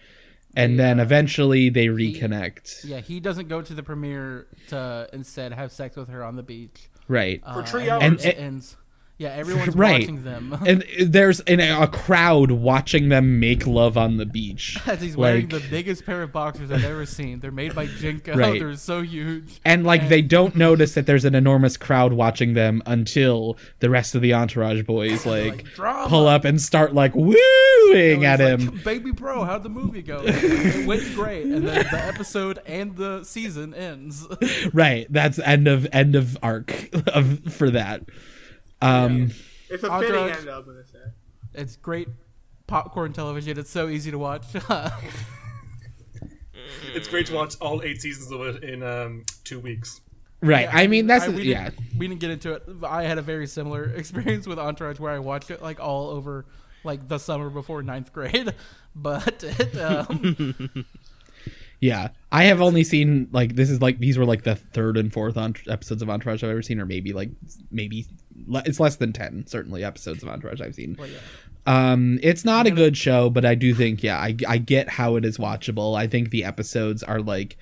And then eventually they reconnect. yeah, he doesn't go to the premiere to instead have sex with her on the beach. Right. Uh, three and hours. then it ends. Yeah, everyone's Right. watching them and there's an, a crowd watching them make love on the beach. as he's wearing Like- the biggest pair of boxers I've ever seen. They're made by JNCO. Right. They're so huge. And like they don't notice that there's an enormous crowd watching them until the rest of the entourage boys like, like, pull up and start like wooing And at he's him. like, Baby bro, how'd the movie go? it went great, and then the episode and the season ends. right. That's end of end of arc of for that. Um It's a Entourage. fitting end, I was gonna say. it's great popcorn television. It's so easy to watch. It's great to watch all eight seasons of it in um, two weeks. right. I mean that's I- we yeah. Didn't, we didn't get into it. I had a very similar experience with Entourage where I watched it like all over like the summer before ninth grade. But it, um, Yeah, I have only seen like this is like these were like the third and fourth on- episodes of Entourage I've ever seen, or maybe like maybe le- it's less than ten certainly episodes of Entourage I've seen. well, yeah. Um, it's not a good show, but I do think, yeah, I, I get how it is watchable. I think the episodes are like,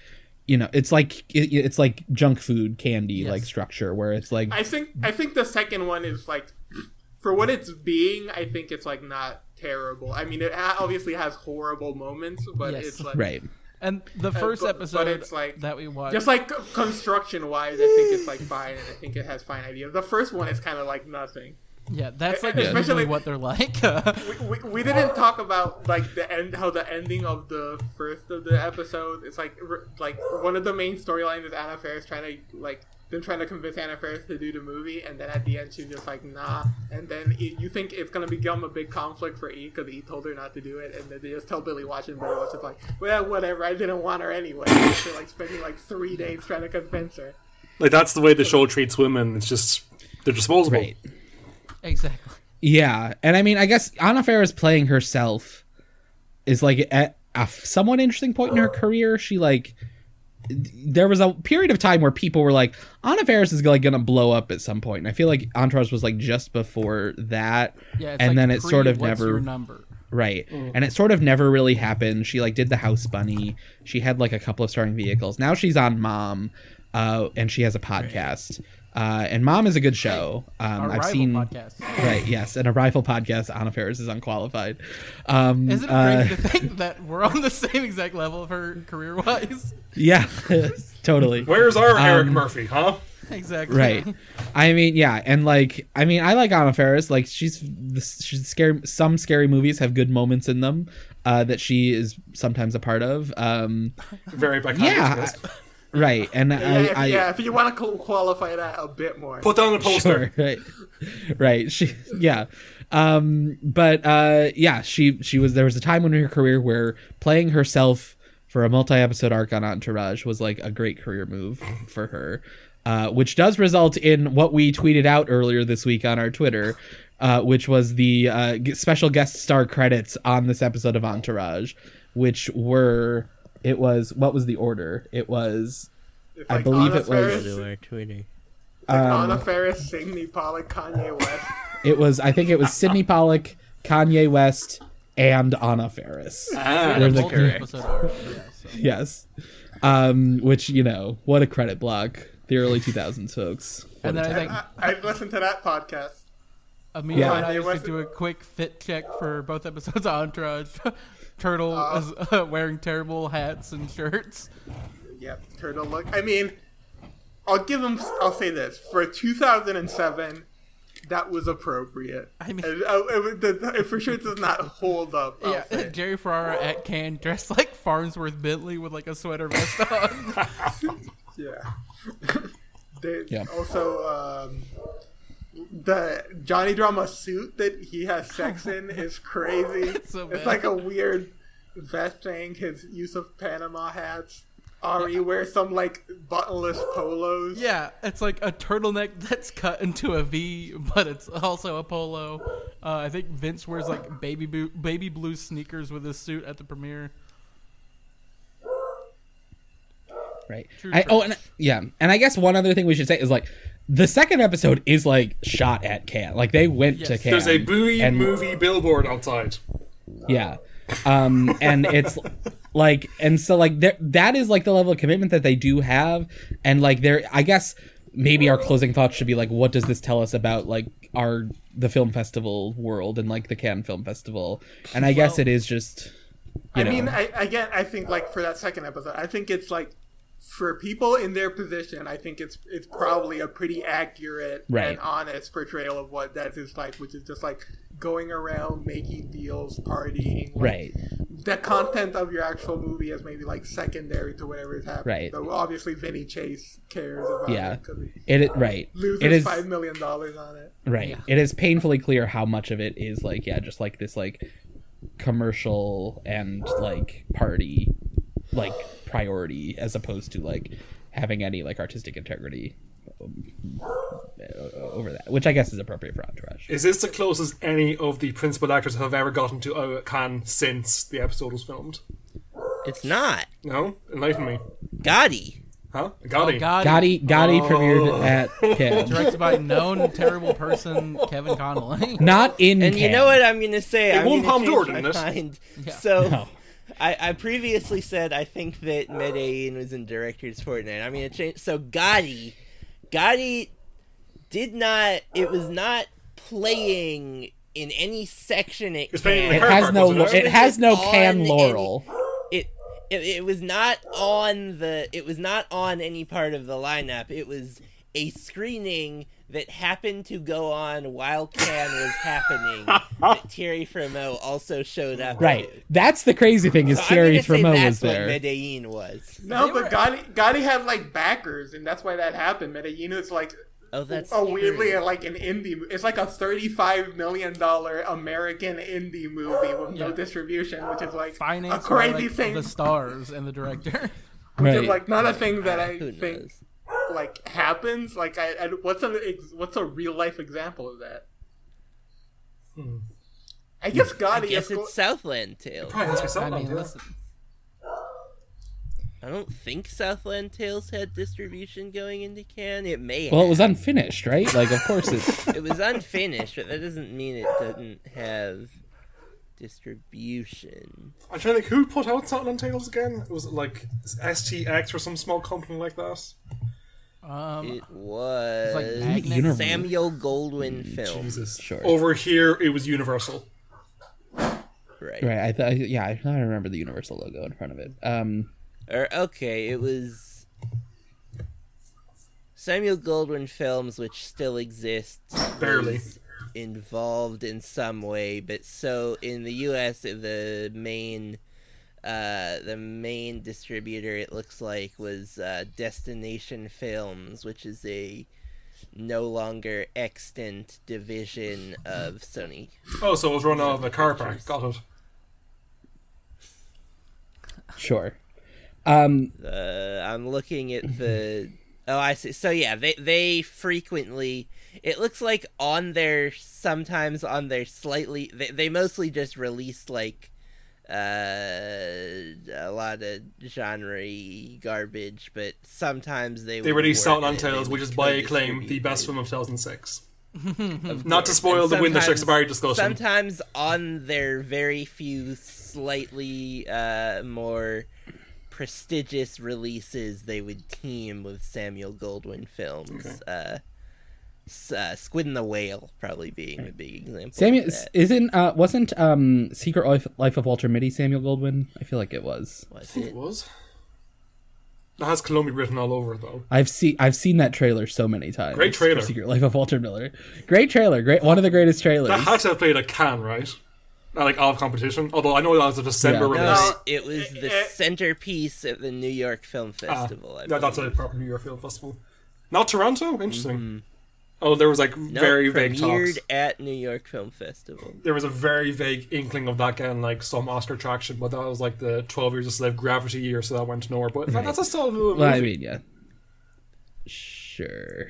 you know, it's like it, it's like junk food candy Yes. like structure where it's like I think I think the second one is like for what it's being. I think it's like not terrible. I mean, it obviously has horrible moments, but Yes. it's like right. And the uh, first but- but episode it's like- that we watched, just like construction wise. I think it's like fine, and I think it has fine ideas. The first one is kind of like nothing. yeah, that's like especially- what they're like. We, we, we didn't talk about like the end, how the ending of the first of the episode. It's like like one of the main storylines is Anna Faris trying to like them trying to convince Anna Faris to do the movie, and then at the end she's just like nah. And then it, you think it's gonna become a big conflict for E because E told her not to do it, and then they just tell Billy Walsh, and Billy Walsh is like, well, whatever. I didn't want her anyway. They're like spending like three days trying to convince her. Like that's the way the show treats women. It's just they're disposable. Right. exactly. Yeah, and I mean, I guess Anna Faris playing herself is like at a somewhat interesting point in her career. She like there was a period of time where people were like, Anna Faris is like gonna blow up at some point, and I feel like Entourage was like just before that, Yeah, it's and like then it pre- sort of what's never your number. right, and it sort of never really happened. She like did the House Bunny, she had like a couple of starring vehicles. Now she's on Mom, uh, and she has a podcast. Uh, and Mom is a good show. Um, Our I've rival seen podcast. right yes and a rival podcast anna Faris is unqualified um Isn't it uh, crazy to think that we're on the same exact level of her career wise? yeah totally Where's our Eric Um, Murphy, huh? exactly. right i mean yeah and like i mean i like anna Faris. like she's she's scary some scary movies have good moments in them uh that she is sometimes a part of um Very back. yeah right and Yeah, i if, i yeah, if you want to qualify that a bit more. Put down the poster. Sure, right right she yeah um but uh yeah she she was there was a time in her career where playing herself for a multi-episode arc on entourage was like a great career move for her uh which does result in what we tweeted out earlier this week on our twitter uh which was the uh special guest star credits on this episode of entourage which were it was what was the order it was It's I believe Anna it was- Faris, to like um, Anna Faris, Sidney Pollack, Kanye West. It was I think it was Sidney Pollack, Kanye West, and Anna Faris. Ah, Were the correct. Yeah, so. Yes. Um, which, you know, what a credit block. The early 2000s, folks. What And then I think I, I listened to that podcast. Amelia Yeah. and I Kanye used to do a quick fit check for both episodes of Entourage. Turtle Uh, is uh, wearing terrible hats and shirts. Yep, turtle look. I mean, I'll give him. I'll say this for 2007, that was appropriate. I mean- And, uh, it, the, it for sure does not hold up. I'll Yeah, say. Jerry Ferrara at Cannes dressed like Fonzworth Bentley with like a sweater vest on. Yeah. they, Yeah. Also, um, the Johnny Drama suit that he has sex in is crazy. It's so bad. like a weird vest thing. His use of Panama hats. Ari wears some like buttonless polos. yeah, it's like a turtleneck that's cut into a V, but it's also a polo. Uh, I think Vince wears like baby blue, baby blue sneakers with his suit at the premiere. right. True I, oh, and yeah. And I guess one other thing we should say is like, the second episode is like shot at Cannes. Like they went to Yes. Cannes. There's a buoy and- movie billboard outside. Yeah. Um, and it's like, and so like there, that is like the level of commitment that they do have. And like there, I guess maybe our closing thoughts should be like, what does this tell us about like our, the film festival world and like the Cannes Film Festival? And I guess it is just, you I know, mean, I, again, I think like for that second episode, I think it's like for people in their position, I think it's it's probably a pretty accurate Right. and honest portrayal of what that is like, which is just like going around making deals, partying, like, right. The content of your actual movie is maybe like secondary to whatever is happening. Right. So obviously, Vinny Chase cares about Yeah. it because he It, it right. loses It is five million dollars on it. right. Yeah. It is painfully clear how much of it is like yeah, just like this like commercial and like party like priority as opposed to like having any like artistic integrity uh, over that, which I guess is appropriate for Entourage. Is this the closest any of the principal actors have ever gotten to Cannes since the episode was filmed? It's not. No? Enlighten me. Gotti. Huh? Gotti. Oh, Gotti. Gotti Gotti Oh. premiered at Cannes. Directed by known terrible person Kevin Connolly. Not in And you know what I'm gonna say? It I'm won gonna Palme d'Or, change my didn't it? mind. Yeah. So No. I, I previously said I think that Medellin was in director's Fortnight. I'm gonna change. So Gotti, Gotti did not. It was not playing in any section. It was playing in the It has no it? it has no On can any- laurel. it, it it was not on the it was not on any part of the lineup. It was a screening that happened to go on while Cannes was happening. that Thierry Frémaux also showed up. Right. to. That's the crazy thing is So I'm Thierry gonna say that's was there. What Medellin was. No, They but were- Gotti, Gotti had like backers, and that's why that happened. Medellin is like Oh, that's a weirdly true. Uh, like an indie. It's like a thirty-five million dollar American indie movie with no distribution, which is like Financed a crazy like, thing. the stars and the director. Which is like not a thing that I Who think knows? Like happens. Like I, I what's a what's a real life example of that? Hmm. I guess Gotti. I guess is it's Southland Tales. Probably has to be I mean, yeah. listen, I don't think Southland Tales had distribution going into Cannes. It may. Well, it was unfinished, right? Like, of course it's. it was unfinished, but that doesn't mean it doesn't have distribution. I'm trying to think who put out Southland Tales again. Was it like STX or some small company like that? Um, It was like Magnet. Universe. Samuel Goldwyn film. Jesus. Sure. Over here, it was Universal. Right. Right. I th- yeah, I I remember the Universal logo in front of it. Um, Or okay, it was Samuel Goldwyn Films, which still exists. Barely. involved in some way, but so in the U.S. the main. Uh, the main distributor, it looks like, was uh, Destination Films, which is a no longer extant division of Sony. Oh, so it was run out of a car park. Got it. sure. Um, Uh, I'm looking at the. Oh, I see. So yeah, they they frequently. It looks like on their sometimes on their slightly. They they mostly just release like uh a lot of genre garbage, but sometimes they They would released work Southland Tales, which is by acclaim the best film of 2006. Of Not to spoil the win the sometimes- Shakespeare discussion. Sometimes on their very few slightly uh, more prestigious releases, they would team with Samuel Goldwyn films. Okay. Uh, uh, Squid and the Whale probably being a big example. Samuel of that. isn't uh wasn't um Secret Life, Life of Walter Mitty Samuel Goldwyn? I feel like it was. Was It it? was. It has Columbia written all over it, though. I've seen I've seen that trailer so many times. Great trailer. Secret Life of Walter Mitty. Great trailer. Great one of the greatest trailers. That had to have played at Cannes, right? Not like all competition. Although I know that was a December Yeah. No, release. it, it was the eh, eh. centerpiece of the New York Film Ah, Festival. I that- that's a proper New York Film Festival. Not Toronto? Interesting. Oh, there was like. No, very vague premiered talks. at New York Film Festival. There was a very vague inkling of that getting like some Oscar traction, but that was like the 12 Years a Slave Gravity year, so that went nowhere. But that's a solid movie. well, I mean, yeah. Sure.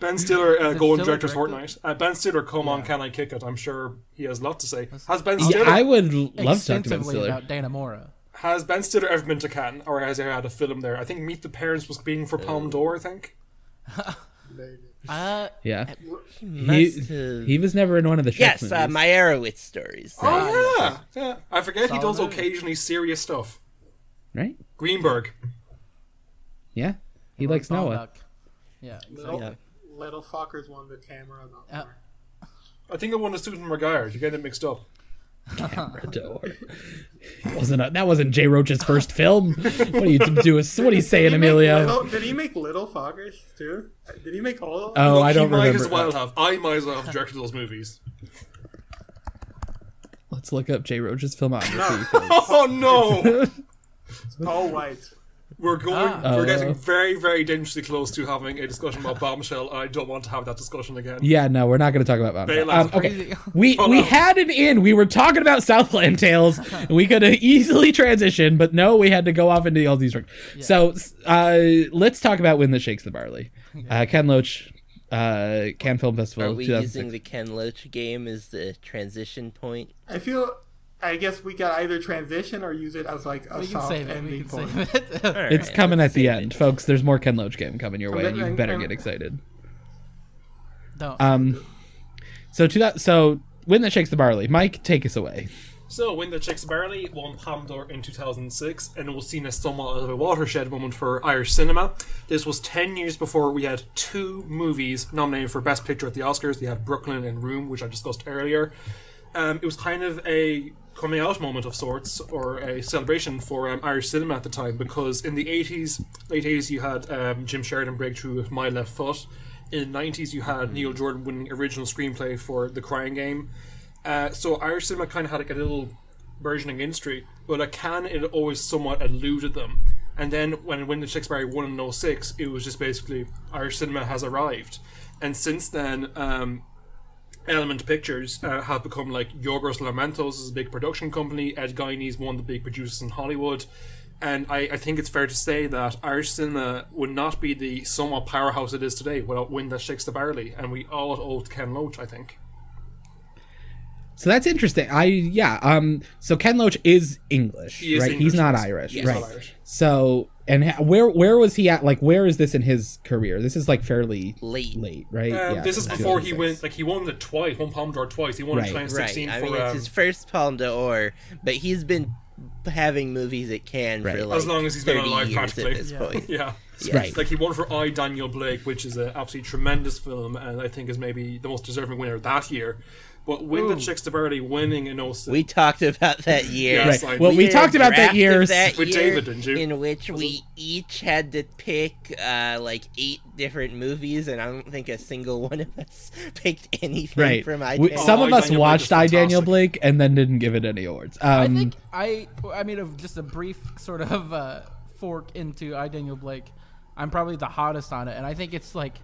Ben Stiller uh, Did going Stiller director's direct Fortnight. Uh, ben Stiller, come on, can I kick it? I'm sure he has a lot to say. Has Ben Stiller? Yeah, Stiller I would l- love to talk to Ben extensively Stiller. about Dana Mora. has Ben Stiller ever been to Cannes, or has he had a film there? I think Meet the Parents was being for Palme d'Or. I think. Uh, Yeah. He He, have. he was never in one of the Shrek yes, uh, movies. Meyerowitz stories. Oh yeah, yeah. I forget he does Solid occasionally serious stuff. right? Greenberg. Yeah. He likes Noah. Baumbach. Yeah. Little, Yeah. little fuckers won the camera. Not Uh. I think it won a Susan Regard. You get it mixed up. wasn't a, that wasn't Jay Roach's first film. What are you doing? What are you saying, Did Emilio? Little, did he make Little Fuckers too? Did he make all of them? Oh, Look, I don't he might remember. as well have. I might as well have directed those movies. Let's look up Jay Roach's filmography. Oh no! Paul White. We're going. Ah. we're getting very, very dangerously close to having a discussion about Bombshell. I don't want to have that discussion again. yeah, no, we're not going to talk about Bail Bombshell. Um, okay, Crazy. we Hold we on. had an in. We were talking about Southland Tales. and we could have easily transitioned, but no, we had to go off into the all these. So uh, let's talk about Wind That Shakes the Barley. Uh, Ken Loach, uh, Cannes Film Festival. Are we using the Ken Loach game as the transition point? I feel, I guess we got either transition or use it as like a We can soft save it. We ending can point. save it. All It's coming at the end, it. folks. There's more Ken Loach game coming your way, and you better get excited. Don't. Um, so to that, so Wind That Shakes the Barley. Mike, take us away. So, Wind That Shakes the Barley won Palme d'Or in 2006, and it was seen as somewhat of a watershed moment for Irish cinema. This was 10 years before we had two movies nominated for Best Picture at the Oscars. We had Brooklyn and Room, which I discussed earlier. Um, it was kind of a coming out moment of sorts, or a celebration for um, Irish cinema at the time, because in the 80s, late 80s, you had um, Jim Sheridan breakthrough with My Left Foot. In the 90s, you had Neil Jordan winning original screenplay for The Crying Game. Uh, so Irish cinema kind of had like a little burgeoning industry, but at Cannes it always somewhat eluded them. And then when when the Shakespeare won in 06, it was just basically Irish cinema has arrived. And since then, um, Element Pictures uh, have become like Yorgos Lanthimos is a big production company. Ed Guiney is one of the big producers in Hollywood. And I, I think it's fair to say that Irish cinema would not be the somewhat powerhouse it is today without Wind That Shakes the Barley. And we all owe Ken Loach, I think. So that's interesting. I yeah. Um. So Ken Loach is English, He is right? English, He's not yes. Irish, He's right? not Irish. So and ha- where where was he at? Like where is this in his career? This is like fairly Late. late, right? Um, Yeah, this is before he went. Like he won it twice, won Palme d'Or twice. He won Right. in Right. 2016 I for. mean, it's um, his first Palme d'Or, but he's been having movies at Cannes Right. for As long as he's been alive, practically. at this Yeah. point. yeah, Yes. Right. like he won for I Daniel Blake, which is an absolutely tremendous film, and I think is maybe the most deserving winner that year. But Wind That Shakes the Barley winning in 06. We talked about that year. Yes, Right. I- Well, we, We talked about that draft of year. that With year David, didn't you? In which we each had to pick uh, like eight different movies, and I don't think a single one of us picked anything Right. from I. We- Daniel some Oh, of I us Daniel watched is I Daniel. Blake and then didn't give it any awards. Um, I think I I mean of just a brief sort of uh, fork into I Daniel Blake. I'm probably the hottest on it, and I think it's like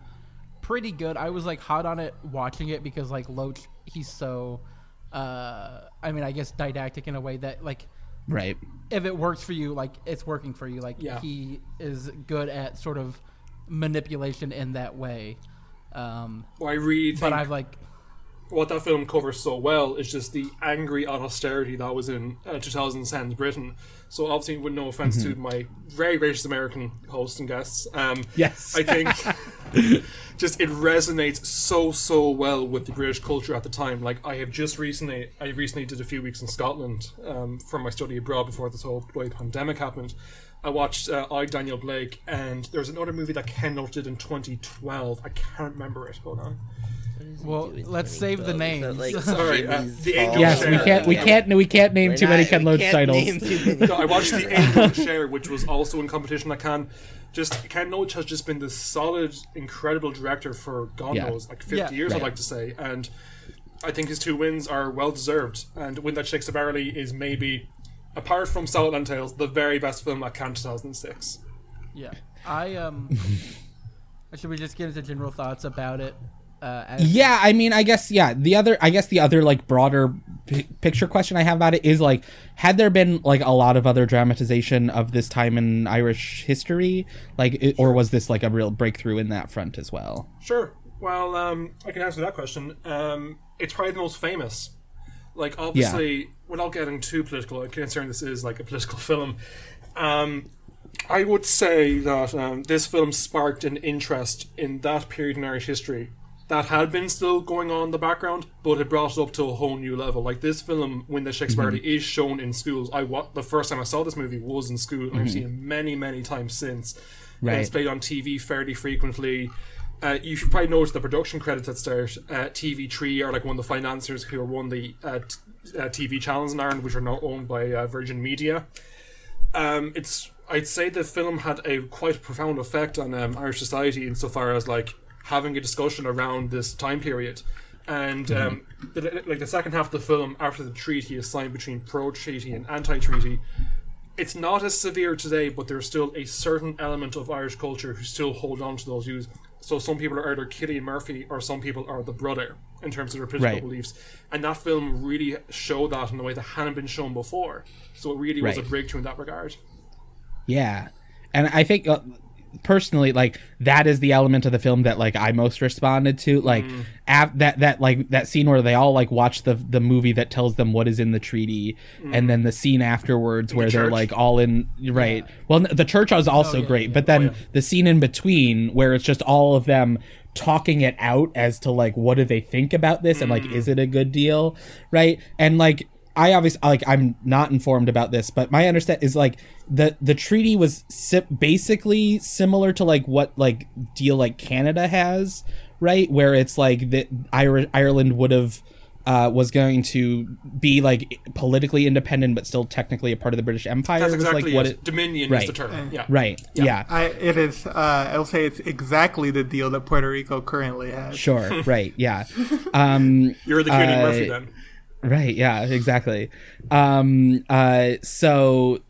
pretty good. I was like hot on it watching it because like Loach, he's so. Uh, I mean, I guess didactic in a way that like right. if it works for you, like it's working for you. Like Yeah. he is good at sort of manipulation in that way. Um, I really think but I've like what that film covers so well is just the angry austerity that was in uh, 2010's Britain. So obviously, with no offense to my very racist American hosts and guests, um, Yes. I think just it resonates so so well with the British culture at the time. Like I have just recently, I recently did a few weeks in Scotland um, for my study abroad before this whole bloody pandemic happened. I watched uh, I Daniel Blake, and there was another movie that Ken Loach did in 2012. I can't remember it. Hold on. well, let's save the names. Like, Sorry, uh, The Angel Falls Yes, we can't. We can't. We can't name We're too many Ken Loach titles. name too many. No, I watched the Angel Share, which was also in competition at Cannes. Just Ken Loach has just been this solid, incredible director for God Yeah. knows like fifty Yeah. years. Right. I'd like to say, and I think his two wins are well deserved. And Wind That Shakes the Barley is maybe, apart from Southland Tales, the very best film at Cannes 2006. Yeah, I um. should we just get into general thoughts about it? Uh, as, Yeah, I mean, I guess yeah. The other, I guess the other like broader p- picture question I have about it is like, had there been like a lot of other dramatization of this time in Irish history, like, it, or was this like a real breakthrough in that front as well? Sure. Well, um, I can answer that question. Um, it's probably the most famous. Like, obviously, without getting too political, considering this is like a political film, um, I would say that um, this film sparked an interest in that period in Irish history that had been still going on in the background, but it brought it up to a whole new level. Like this film, when the Shakespeare is shown in schools, I wa- the first time I saw this movie was in school, and I've seen it many, many times since. And it's played on TV fairly frequently. Uh, you should probably notice the production credits at start. Uh, TV3 are like one of the financiers who won the uh, t- uh, TV channels in Ireland, which are now owned by uh, Virgin Media. Um, it's I'd say the film had a quite profound effect on um, Irish society insofar as like having a discussion around this time period. And um, the, like the second half of the film, after the treaty is signed between pro-treaty and anti-treaty, it's not as severe today, but there's still a certain element of Irish culture who still hold on to those views. So some people are either Cillian Murphy or some people are the brother in terms of their political Right. beliefs. And that film really showed that in a way that hadn't been shown before. So it really was a breakthrough in that regard. Yeah, and I think uh, personally like that is the element of the film that like I most responded to like Mm. av- that that like that scene where they all like watch the the movie that tells them what is in the treaty and then the scene afterwards where they're Mm. like all in right well the church was also Oh, yeah, great yeah. but then yeah. the scene in between where it's just all of them talking it out as to like what do they think about this and like Mm. is it a good deal right and like i obviously like i'm not informed about this but my understand is like the the treaty was si- basically similar to like what like deal like canada has right where it's like that Ir- ireland would have uh, was going to be like politically independent but still technically a part of the british empire That's exactly like what it. it Dominion Right. is the term. Yeah. right yeah. I, it is. Uh, I'll say it's exactly the deal that Puerto Rico currently has. Sure. Right. Yeah. Um, You're the Keanu Uh, Murphy then. Right. Yeah. Exactly. Um, uh, so.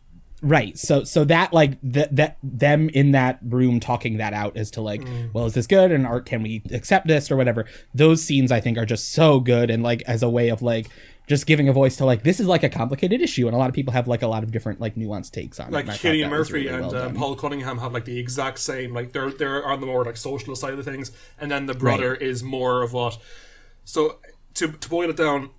Right. So so that like that that them in that room talking that out as to like, well, is this good and art, can we accept this or whatever. Those scenes I think are just so good and like as a way of like just giving a voice to like this is like a complicated issue and a lot of people have like a lot of different like nuanced takes on it. Like Cillian Murphy really and well done. Paul Cunningham have like the exact same. Like they're they're on the more like socialist side of things, and then the brother is more of what. So to to boil it down,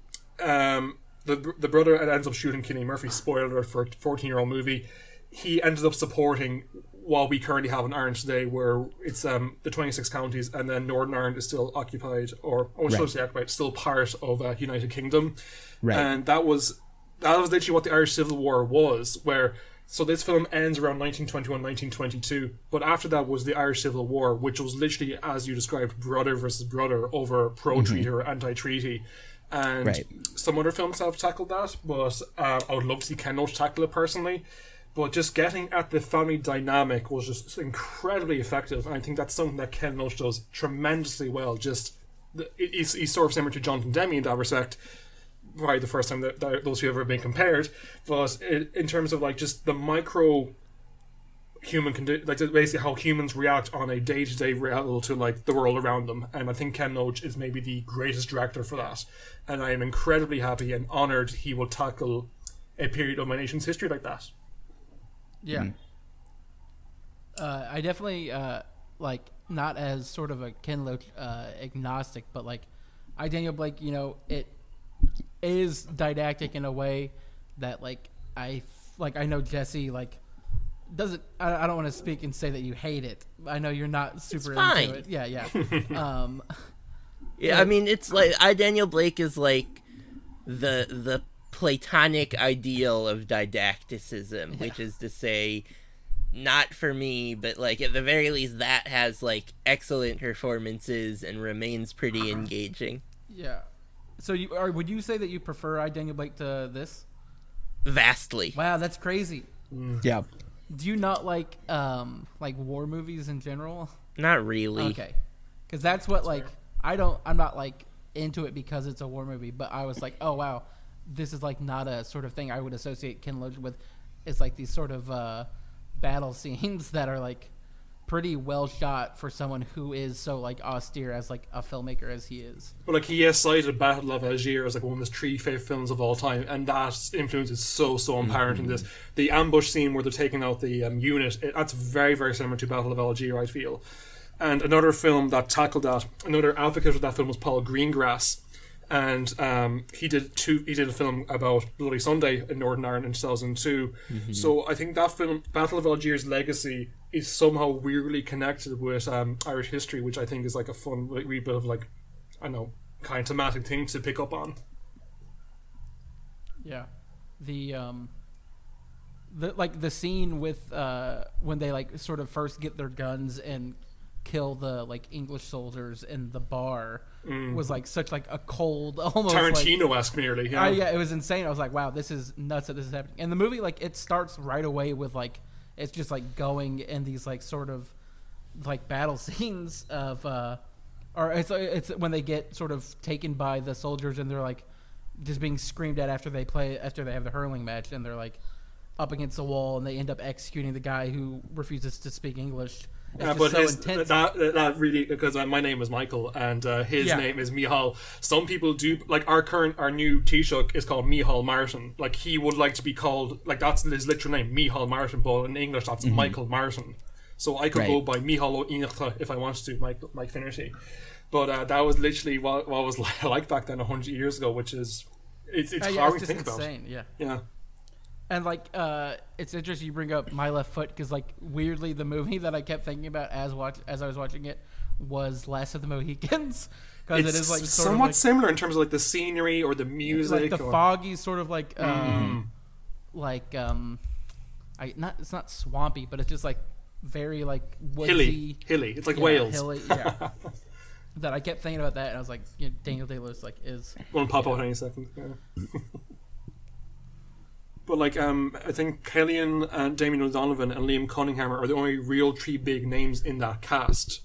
um, the the brother ends up shooting Kenny Murphy. Spoiler for a fourteen year old movie. He ended up supporting what we currently have in Ireland today, where it's um the twenty six counties, and then Northern Ireland is still occupied, or I Right. say occupied, still part of uh, United Kingdom, Right. and that was that was literally what the Irish Civil War was, where so this film ends around 1921, 1922, but after that was the Irish Civil War, which was literally, as you described, brother versus brother over pro-treaty or anti-treaty. And Right. some other films have tackled that, but uh, I would love to see Ken Loach tackle it personally. But just getting at the family dynamic was just incredibly effective, and I think that's something that Ken Loach does tremendously well. Just the- he's, he's sort of similar to Jonathan Demme in that respect, probably the first time that, that those two have ever been compared. But it, in terms of like just the micro human condi- like basically how humans react on a day to day level to like the world around them, and I think Ken Loach is maybe the greatest director for that. And I am incredibly happy and honored he will tackle a period of my nation's history like that. Yeah. Uh, I definitely uh, like not as sort of a Ken Loach uh, agnostic, but like I Daniel Blake, you know, it is didactic in a way that like I f- like I know Jesse like doesn't I, I don't want to speak and say that you hate it. I know you're not super fine. into it. Yeah, yeah. um, Yeah, I mean, it's like I Daniel Blake is like the the platonic ideal of didacticism, which is to say, not for me, but like at the very least, that has like excellent performances and remains pretty engaging. yeah. So you or would you say that you prefer I Daniel Blake to this? Vastly. Wow, that's crazy. Yeah. Do you not like um like war movies in general? Not really. Okay, because that's what like I don't. I'm not like into it because it's a war movie, but I was like, oh wow, this is like not a sort of thing I would associate Ken Loach with. It's like these sort of uh, battle scenes that are like pretty well shot for someone who is so like austere as like a filmmaker as he is. Well, like he has cited Battle of Algiers as like one of his three favorite films of all time, and that influence is so so apparent in this. The ambush scene where they're taking out the um, unit, it, that's very very similar to Battle of Algiers, I feel. And another film that tackled that, another advocate of that film was Paul Greengrass, and um, he did two. He did a film about Bloody Sunday in Northern Ireland in two thousand two. So I think that film, Battle of Algiers' legacy, is somehow weirdly connected with um, Irish history, which I think is like a fun like, wee bit of like I don't know kind of thematic thing to pick up on. Yeah, the um, the like the scene with uh when they like sort of first get their guns and kill the like English soldiers in the bar was like such like a cold almost Tarantino esque nearly. Yeah. I, yeah, it was insane. I was like, wow, this is nuts that this is happening. And the movie, like, it starts right away with like, it's just like going in these like sort of like battle scenes of, uh, or it's it's when they get sort of taken by the soldiers and they're like just being screamed at after they play after they have the hurling match and they're like up against the wall and they end up executing the guy who refuses to speak English. But so his, intense. that that really because uh, my name is Michael and uh, his Yeah. name is Micheál. Some people do like our current our new Taoiseach is called Micheál Martin. Like he would like to be called like that's his literal name Micheál Martin, but in English that's Mm-hmm. Michael Martin. So I could go Right. by Mihalo Inata if I wanted to, Mike Mike Finnerty. But uh, that was literally what, what was like back then, hundred years ago, which is it's it's Uh, yeah, hard it's to think about. insane. Yeah. Yeah, And like, uh, it's interesting you bring up My Left Foot because, like, weirdly, the movie that I kept thinking about as watch as I was watching it was Last of the Mohicans because it's like sort somewhat of similar in terms of like the scenery or the music. like the or, Mm. foggy sort of like um, like um, I not it's not swampy, but it's just like very like woodsy, hilly, hilly. It's like yeah, Wales. hilly, yeah. that I kept thinking about that, and I was like, you know, Daniel Day Lewis like is Gonna pop out any second. Yeah. but like, um, I think Cillian and Damien O'Donovan and Liam Cunningham are the only real three big names in that cast.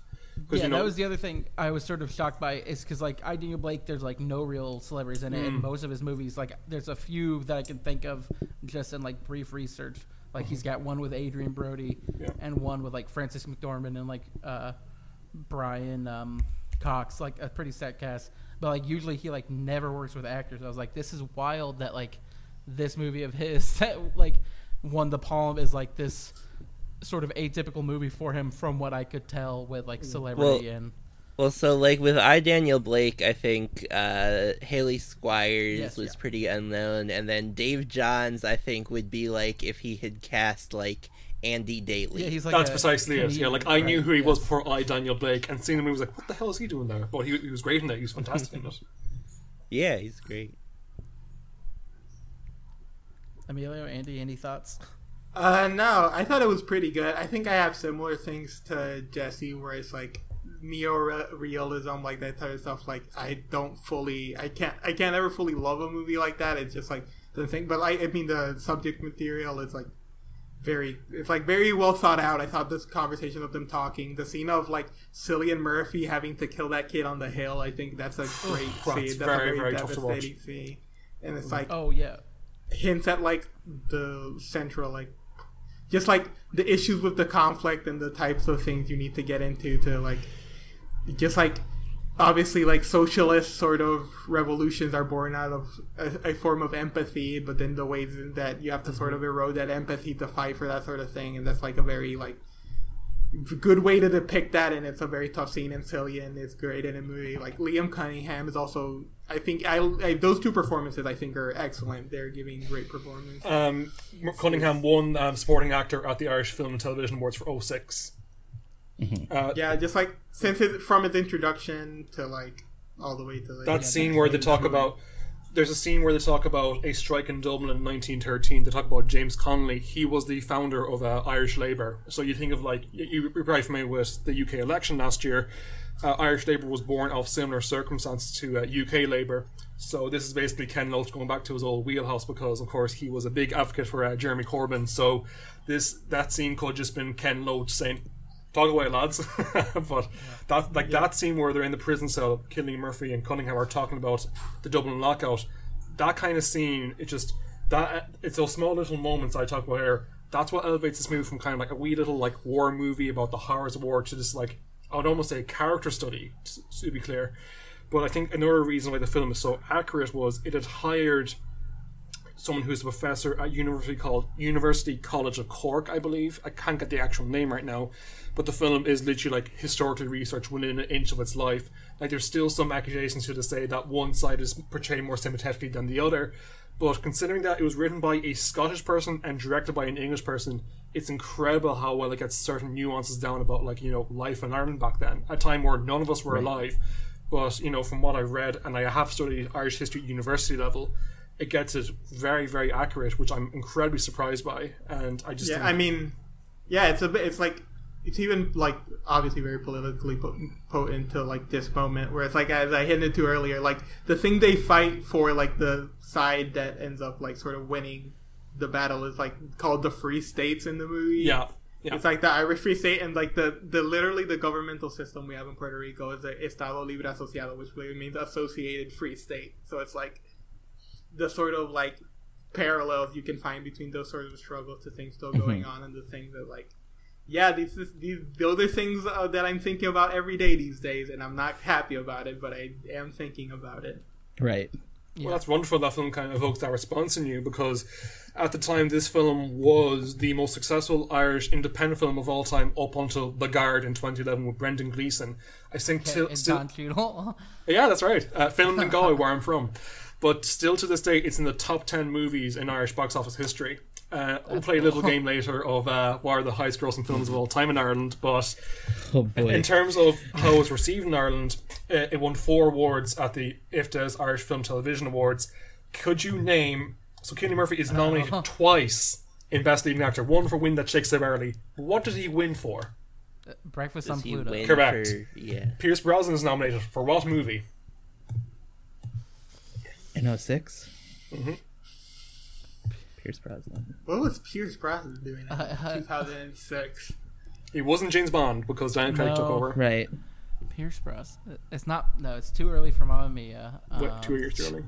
Yeah, you know, that was the other thing I was sort of shocked by is because like I Daniel Blake, there's like no real celebrities in it, and Mm. most of his movies, like there's a few that I can think of just in like brief research. Like he's got one with Adrien Brody, Yeah. and one with like Frances McDormand and like uh, Brian um, Cox, like a pretty set cast. But like usually he like never works with actors. I was like, this is wild that like this movie of his that like won the palm is like this sort of atypical movie for him from what I could tell with like celebrity and Well, so like with I Daniel Blake, I think uh, Hayley Squires Yes, was yeah. pretty unknown, and then Dave Johns, I think, would be like if he had cast like Andy Daly. yeah, he's like That's a precisely it. Yeah, like I knew who he was before I Daniel Blake, and seeing the movie was like, what the hell is he doing there? But he, he was great in it. He was fantastic in it. yeah, he's great. Emilio, Andy, any thoughts? Uh, no, I thought it was pretty good. I think I have similar things to Jesse, where it's like neo-realism, like that type of stuff. Like I don't fully, I can't, I can't ever fully love a movie like that. It's just like the thing. But like, I mean, the subject material is like very, it's like very well thought out. I thought this conversation of them talking, the scene of like Cillian Murphy having to kill that kid on the hill. I think that's a great scene. That's a very, very, very tough to watch. devastating scene. And it's like Oh yeah, hints at like the central like just like the issues with the conflict and the types of things you need to get into to like just like obviously like socialist sort of revolutions are born out of a, a form of empathy but then the ways that you have to sort mm-hmm. of erode that empathy to fight for that sort of thing and that's like a very like good way to depict that and it's a very tough scene in Cillian it's great in a movie. Like Liam Cunningham is also I think I, I those two performances I think are excellent. They're giving great performance Um, Cunningham won um, supporting actor at the Irish Film and Television Awards for 06. Uh, yeah just like since it from its introduction to like all the way to like that scene where they talk about there's a scene where they talk about a strike in Dublin in 1913. They talk about James Connolly. He was the founder of uh, Irish Labour. So you think of like you- you're probably familiar with the UK election last year. Uh, Irish Labour was born of similar circumstances to uh, UK Labour. So this is basically Ken Loach going back to his old wheelhouse because, of course, he was a big advocate for uh, Jeremy Corbyn. So this that scene could just been Ken Loach saying, "Talk away, lads." but that like that scene where they're in the prison cell, Cillian Murphy and Cunningham are talking about the Dublin lockout. That kind of scene, it just that it's those small little moments I talk about here. That's what elevates this movie from kind of like a wee little like war movie about the horrors of war to just like I would almost say a character study to, to be clear. But I think another reason why the film is so accurate was it had hired someone who's a professor at university called University College of Cork, I believe. I can't get the actual name right now, but the film is literally like historically researched within an inch of its life. Like there's still some accusations here to say that one side is portrayed more sympathetically than the other. But considering that it was written by a Scottish person and directed by an English person, it's incredible how well it gets certain nuances down about like, you know, life in Ireland back then. A time where none of us were alive. But, you know, from what I've read and I have studied Irish history at university level, it gets it very, very accurate, which I'm incredibly surprised by. And I just yeah I mean yeah it's a bit it's like it's even like obviously very politically potent to like this moment where it's like as I hinted to earlier like the thing they fight for like the side that ends up like sort of winning the battle is like called the Free States in the movie yeah. Yeah. It's like the Irish Free State and like the, the literally the governmental system we have in Puerto Rico is the Estado Libre Asociado, which really means associated free state. So it's like the sort of like parallels you can find between those sort of struggles to things still mm-hmm. going on and the things that like yeah these these those are things uh, that I'm thinking about every day these days and I'm not happy about it but I am thinking about it. Right. Yeah. Well, that's wonderful. That film kind of evokes that response in you because at the time, this film was the most successful Irish independent film of all time up until The Guard in 2011 with Brendan Gleeson. I think till, it's still, yeah, that's right. Uh, filmed in Galway, where I'm from. But still to this day, it's in the top 10 movies in Irish box office history. Uh, we'll play a little game later of uh, what are the highest grossing films of all time in Ireland. But Oh boy. in terms of how it was received in Ireland, uh, it won four awards at the IFTA's Irish Film Television Awards. Could you name? So Cillian Murphy is nominated twice in Best Leading Actor. One for Win That Shakes So Early. What did he win for? Breakfast on Does he Pluto. Correct. for- yeah. Pierce Brosnan is nominated for what movie? In 6 Mm-hmm. Pierce Brosnan. What was Pierce Brosnan doing in Uh, 2006? It wasn't James Bond because Daniel Craig took No. over. Right. Pierce Bros. It's not. No, it's too early for Mamma Mia. What, Um, two years too early.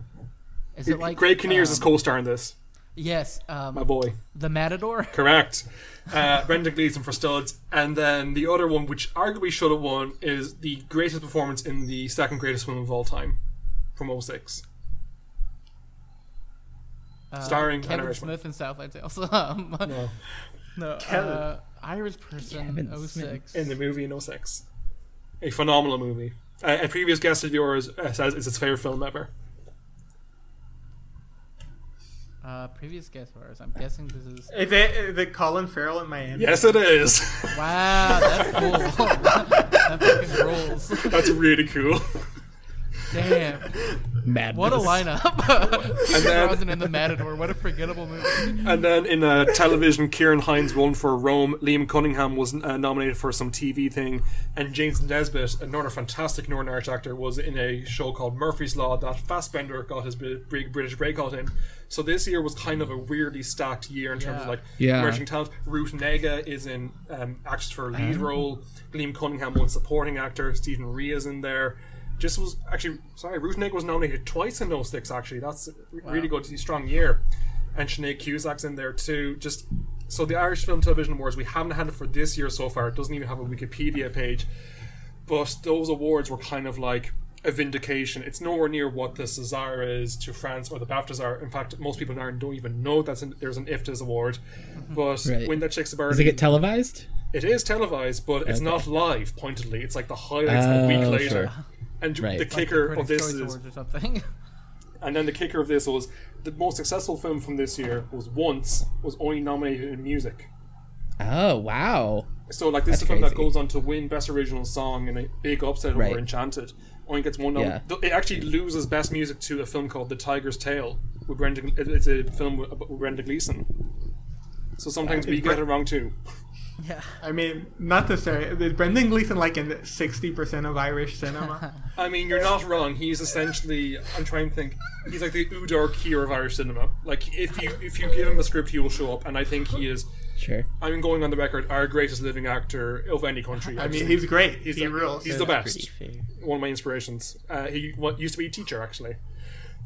Is it like Greg Kinnears is um, co-star in this. Yes, um, My boy. the Matador. Correct. Uh, Brendan Gleeson for studs, and then the other one, which arguably should have won, is the greatest performance in the second greatest film of all time, from 06. Uh, Starring Kevin Irishman. Smith and Southland Tales. um, No. no, Kevin. uh, Irish person. Kevin 06. In the movie in 06. A phenomenal movie. Uh, a previous guest of yours uh, says it's his favorite film ever. Uh, previous guest stars. I'm guessing this is. Is it, is it Colin Farrell in Miami? Yes, it is. Wow, that's cool. that fucking rules. That's really cool. Damn, Madness. what a lineup! Pierce then- Brosnan and the Matador. What a forgettable movie. And then in uh, television, Ciarán Hinds won for Rome. Liam Cunningham was uh, nominated for some TV thing, and James Nesbitt, another fantastic Northern Irish actor, was in a show called Murphy's Law that Fassbender got his big British breakout in. So this year was kind of a weirdly stacked year in terms of like Yeah. emerging talent. Ruth Negga is in um, actress for a lead role. Liam Cunningham won supporting actor. Stephen Rea is in there. Just was actually sorry. Ruth Negga was nominated twice in those six. Actually, that's a really good, strong year. And Sinead Cusack's in there too. Just so the Irish Film Television Awards we haven't had it for this year so far. It doesn't even have a Wikipedia page. But those awards were kind of like a vindication. It's nowhere near what the César is to France or the BAFTAs are. In fact, most people in Ireland don't even know that there's an IFTAs award. Mm-hmm. But Right. when that Shakespeare Does it get televised? it is televised, but it's not live. Pointedly, it's like the highlights a oh, week Oh, later. sure. And Right. the Like kicker Critics' of this is, or something. and then the kicker of this was the most successful film from this year was Once was only nominated in music. Oh wow. So like this That's is a film that goes on to win Best Original Song in a big upset Right. over Enchanted. Only gets one. Nom- Yeah. It actually loses Best Music to a film called The Tiger's Tail with Brendan. It's a film with, with Brendan Gleeson. So sometimes we get Bre- it wrong too. Yeah. I mean, not to say, Brendan Gleeson like in 60% of Irish cinema? I mean, you're not wrong. He's essentially. I'm trying to think. He's like the Udo Kier of Irish cinema. Like if you if you give him a script, he will show up, and I think he is. Sure. I'm going on the record, our greatest living actor of any country. I just mean, think he's great. he's he the, rules. He's the best. One of my inspirations. Uh, he what used to be a teacher actually.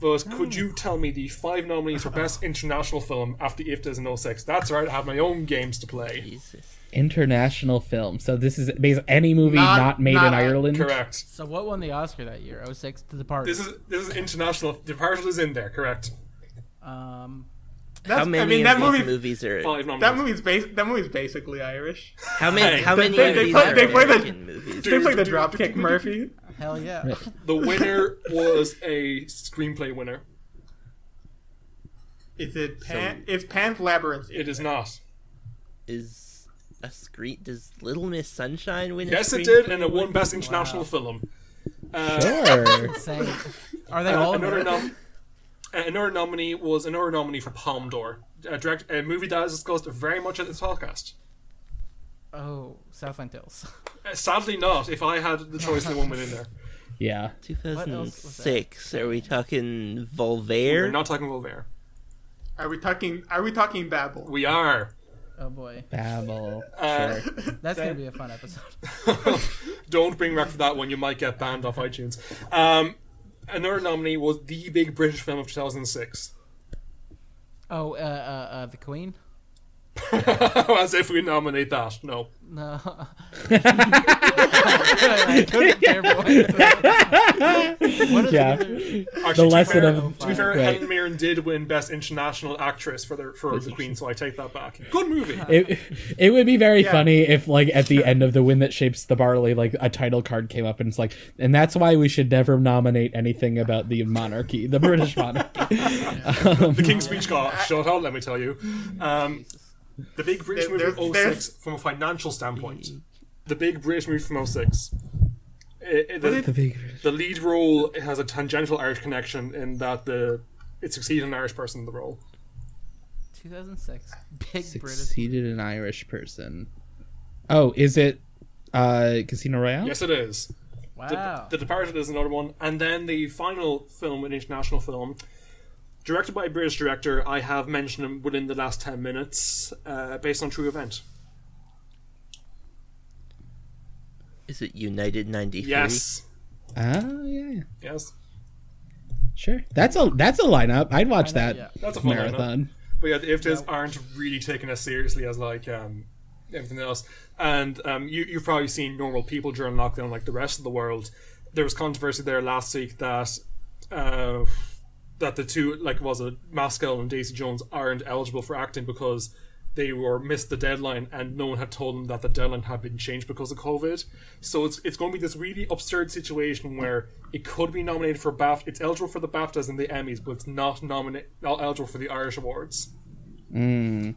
But could you tell me the five nominees for best international film after IFTAs in 06? That's right. I have my own games to play. Jesus. International film. So this is basically any movie not, Not- made not- in Ireland. Correct. So what won the Oscar that year? 06 to the party. This is this is international. Departed is in there. Correct. um, That's, How many I mean, of that movie, movies are? That movie's bas- that movie's basically Irish. How many? How they- many they- of they play- they play the- movies? They play the Dropkick Murphy. hell yeah. Right. The winner was a screenplay winner. Is it Pan? it's Pan's Labyrinth. It is not. Is a screen? Does Little Miss Sunshine win? a Yes, it did, and it won award? Best International Film. Uh, Sure. Are they uh, all another, American? nom- uh, another nominee was another nominee for Palme d'Or, a, direct, a movie that is discussed very much at this podcast. Oh, Southland Tales. Uh, sadly, not. If I had the choice, the one within there. yeah. What else was that? 2006. Are we talking We're not talking Volver. Are we talking? Are we talking Babel? We are. Oh boy, Babel. Uh, Sure. that's gonna be a fun episode. Don't bring back for that one. You might get banned off iTunes. Um, another nominee was the big British film of 2006. Oh, uh, uh, uh, the Queen. As if we nominate that. No. No. I couldn't care more. Yeah. the Actually, to be lesson fair, of- to be fair, Right. Helen Mirren did win Best International Actress for the for the Queen, so I take that back. Good movie. It, it would be very Yeah. funny if, like, at the end of the Wind That Shakes the Barley, like, a title card came up and it's like, and that's why we should never nominate anything about the monarchy, the British monarchy. the King's Speech got shut out. Let me tell you. Um, the big British There- movie there's- of there's- 06 from a financial standpoint. The big British move from 06. It- it- the, The big- the lead role has a tangential Irish connection in that the it succeeded an Irish person in the role. 2006. Big British. Succeeded an Irish person. Oh, is it uh, Casino Royale? Yes, it is. The, Wow. the Departed is another one, and then the final film, an international film, directed by a British director. I have mentioned him within the last ten minutes, uh, based on true event. Is it United 93? Yes, Oh, yeah. yes, Sure. That's a that's a lineup. I'd watch that yeah. that's a fun lineup. marathon. But yeah, the IFTAs aren't really taken as seriously as like um, everything else. And um, you, you've probably seen normal people during lockdown, like the rest of the world. There was controversy there last week that uh, that the two, like, was it Mescal and Daisy Jones, aren't eligible for acting because they were missed the deadline, and no one had told them that the deadline had been changed because of COVID. So it's it's going to be this really absurd situation where it could be nominated for BAFTA. It's eligible for the BAFTAs and the Emmys, but it's not nominate not eligible for the Irish awards. Mm.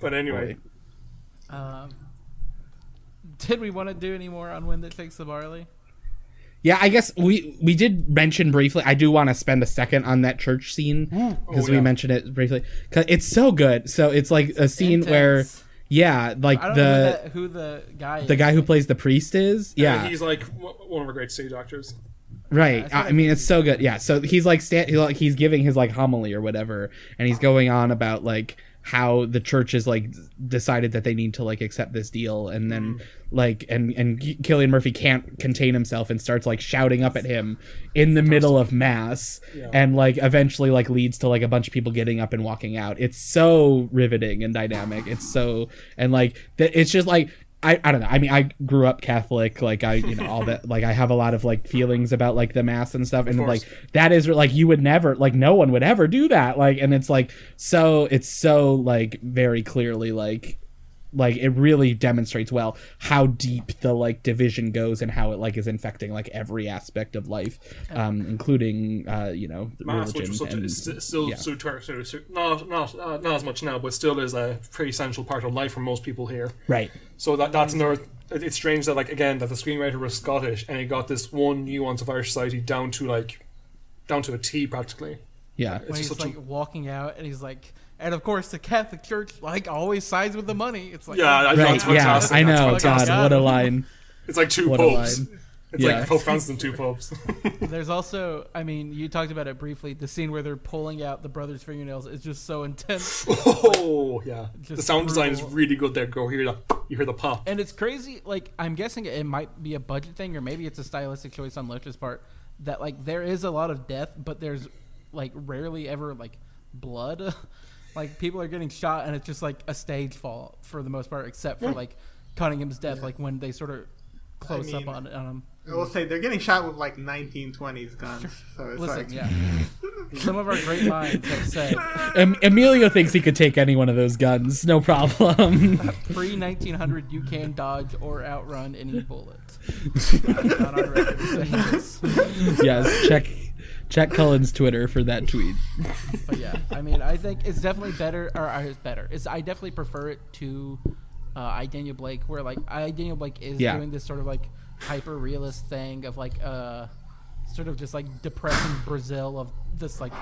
But anyway, Um, did we want to do any more on Wind That Shakes the Barley? Yeah, I guess we we did mention briefly. I do want to spend a second on that church scene because we yeah. mentioned it briefly. Cause it's so good. So it's like a scene Intense. where, yeah, like I don't the know who, that, who the guy the is. guy who plays the priest is. Yeah, Uh, he's like one of our great stage doctors. Right. that's what I I mean, it's so good. Yeah. So he's like, sta- he's like, he's giving his like homily or whatever, and he's going on about like how the church is like decided that they need to like accept this deal, and then mm. like, and and Cillian Murphy can't contain himself and starts like shouting up at him in the middle of mass, and like eventually like leads to like a bunch of people getting up and walking out. It's so riveting and dynamic. It's so and like that. It's just like I, I don't know. I mean, I grew up Catholic. Like I, you know, all that. Like I have a lot of like feelings about like the mass and stuff. And like that is like you would never like no one would ever do that. Like and it's like so it's so like very clearly like like it really demonstrates well how deep the like division goes and how it like is infecting like every aspect of life, um, including uh, you know the Mass, which religion was such, and is still yeah. so ter- so- so- not not uh, not as much now, but still is a pretty essential part of life for most people here. right. So that that's another. It's strange that like again that the screenwriter was Scottish and he got this one nuance of Irish society down to like down to a T practically. Yeah. It's when just he's such a- like walking out and he's like, and of course the Catholic Church like always sides with the money. It's like Yeah, I- Right. that's Yeah. fantastic. I That's know. God, what a line. It's like two What a popes. line. It's Yeah. like Pope Francis and two popes. There's also, I mean, you talked about it briefly. The scene where they're pulling out the brother's fingernails is just so intense, oh yeah, the Just sound design is really good there. Go hear that. You hear the pop. and it's crazy. Like I'm guessing it might be a budget thing, or maybe it's a stylistic choice on Loach's part. That like there is a lot of death, but there's like rarely ever like blood. Like people are getting shot, and it's just like a stage fall for the most part, except for like Cunningham's death, like when they sort of close mean, up on, on him. I will say they're getting shot with like 1920s guns, so it's Listen, like yeah. Some of our great minds have said Em- Emilio thinks he could take any one of those guns, no problem. pre 1900 you can dodge or outrun any bullet. Not on record yes, check check Cullen's Twitter for that tweet. But yeah, I mean, I think it's definitely better, or uh, it's better. It's I definitely prefer it to uh, I Daniel Blake, where like I Daniel Blake is Yeah. doing this sort of like hyper realist thing of like uh sort of just like depressing Brazil of this like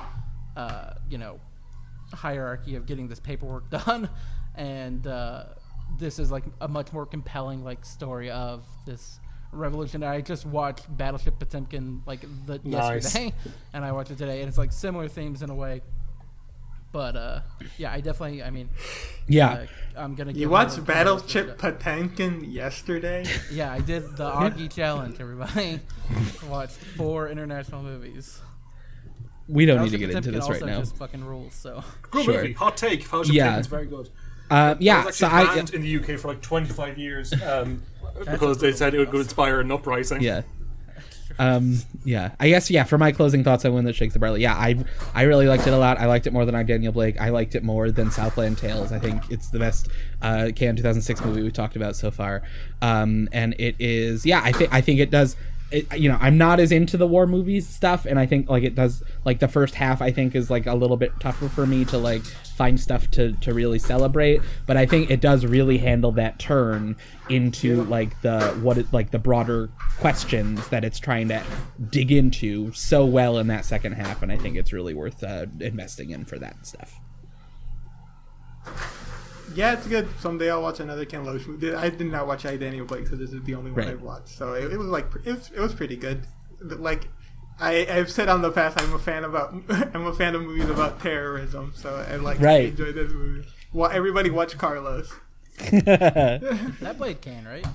uh you know hierarchy of getting this paperwork done, and uh, this is like a much more compelling like story of this revolution. I just watched Battleship Potemkin like the Nice. yesterday, and I watched it today, and it's like similar themes in a way. But uh, yeah, I definitely. I mean, Yeah. uh, I'm gonna. you give watched Howard Battleship Potemkin- Potemkin yesterday. Yeah, I did the Augie challenge. Everybody watched four international movies. we don't need to get of into this right also now. just fucking rules. So Good Sure. movie. Hot take. Fellowship Yeah. yeah. is very good. Uh, It yeah, was so actually I banned in the UK for like 25 years um, because they said it would inspire an uprising. yeah. Um, yeah, I guess yeah. For my closing thoughts on Wind That Shakes the Barley, yeah, I I really liked it a lot. I liked it more than I Daniel Blake. I liked it more than Southland Tales. I think it's the best uh, Cannes 2006 movie we talked about so far. Um, and it is yeah. I think I think it does. It, you know, I'm not as into the war movies stuff, and I think like it does like the first half. I think is like a little bit tougher for me to like find stuff to to really celebrate. But I think it does really handle that turn into like the what it like the broader questions that it's trying to dig into so well in that second half, and I think it's really worth uh, investing in for that stuff. Yeah, it's good. Someday I'll watch another Ken Loach movie. I did not watch I Daniel Blake, so this is the only one Right. I've watched. So it, it was like it was, it was pretty good. Like I, I've said on the past, I'm a fan about I'm a fan of movies about terrorism. So I like Right. enjoy this movie. Well, everybody watch Carlos. that played Cannes right?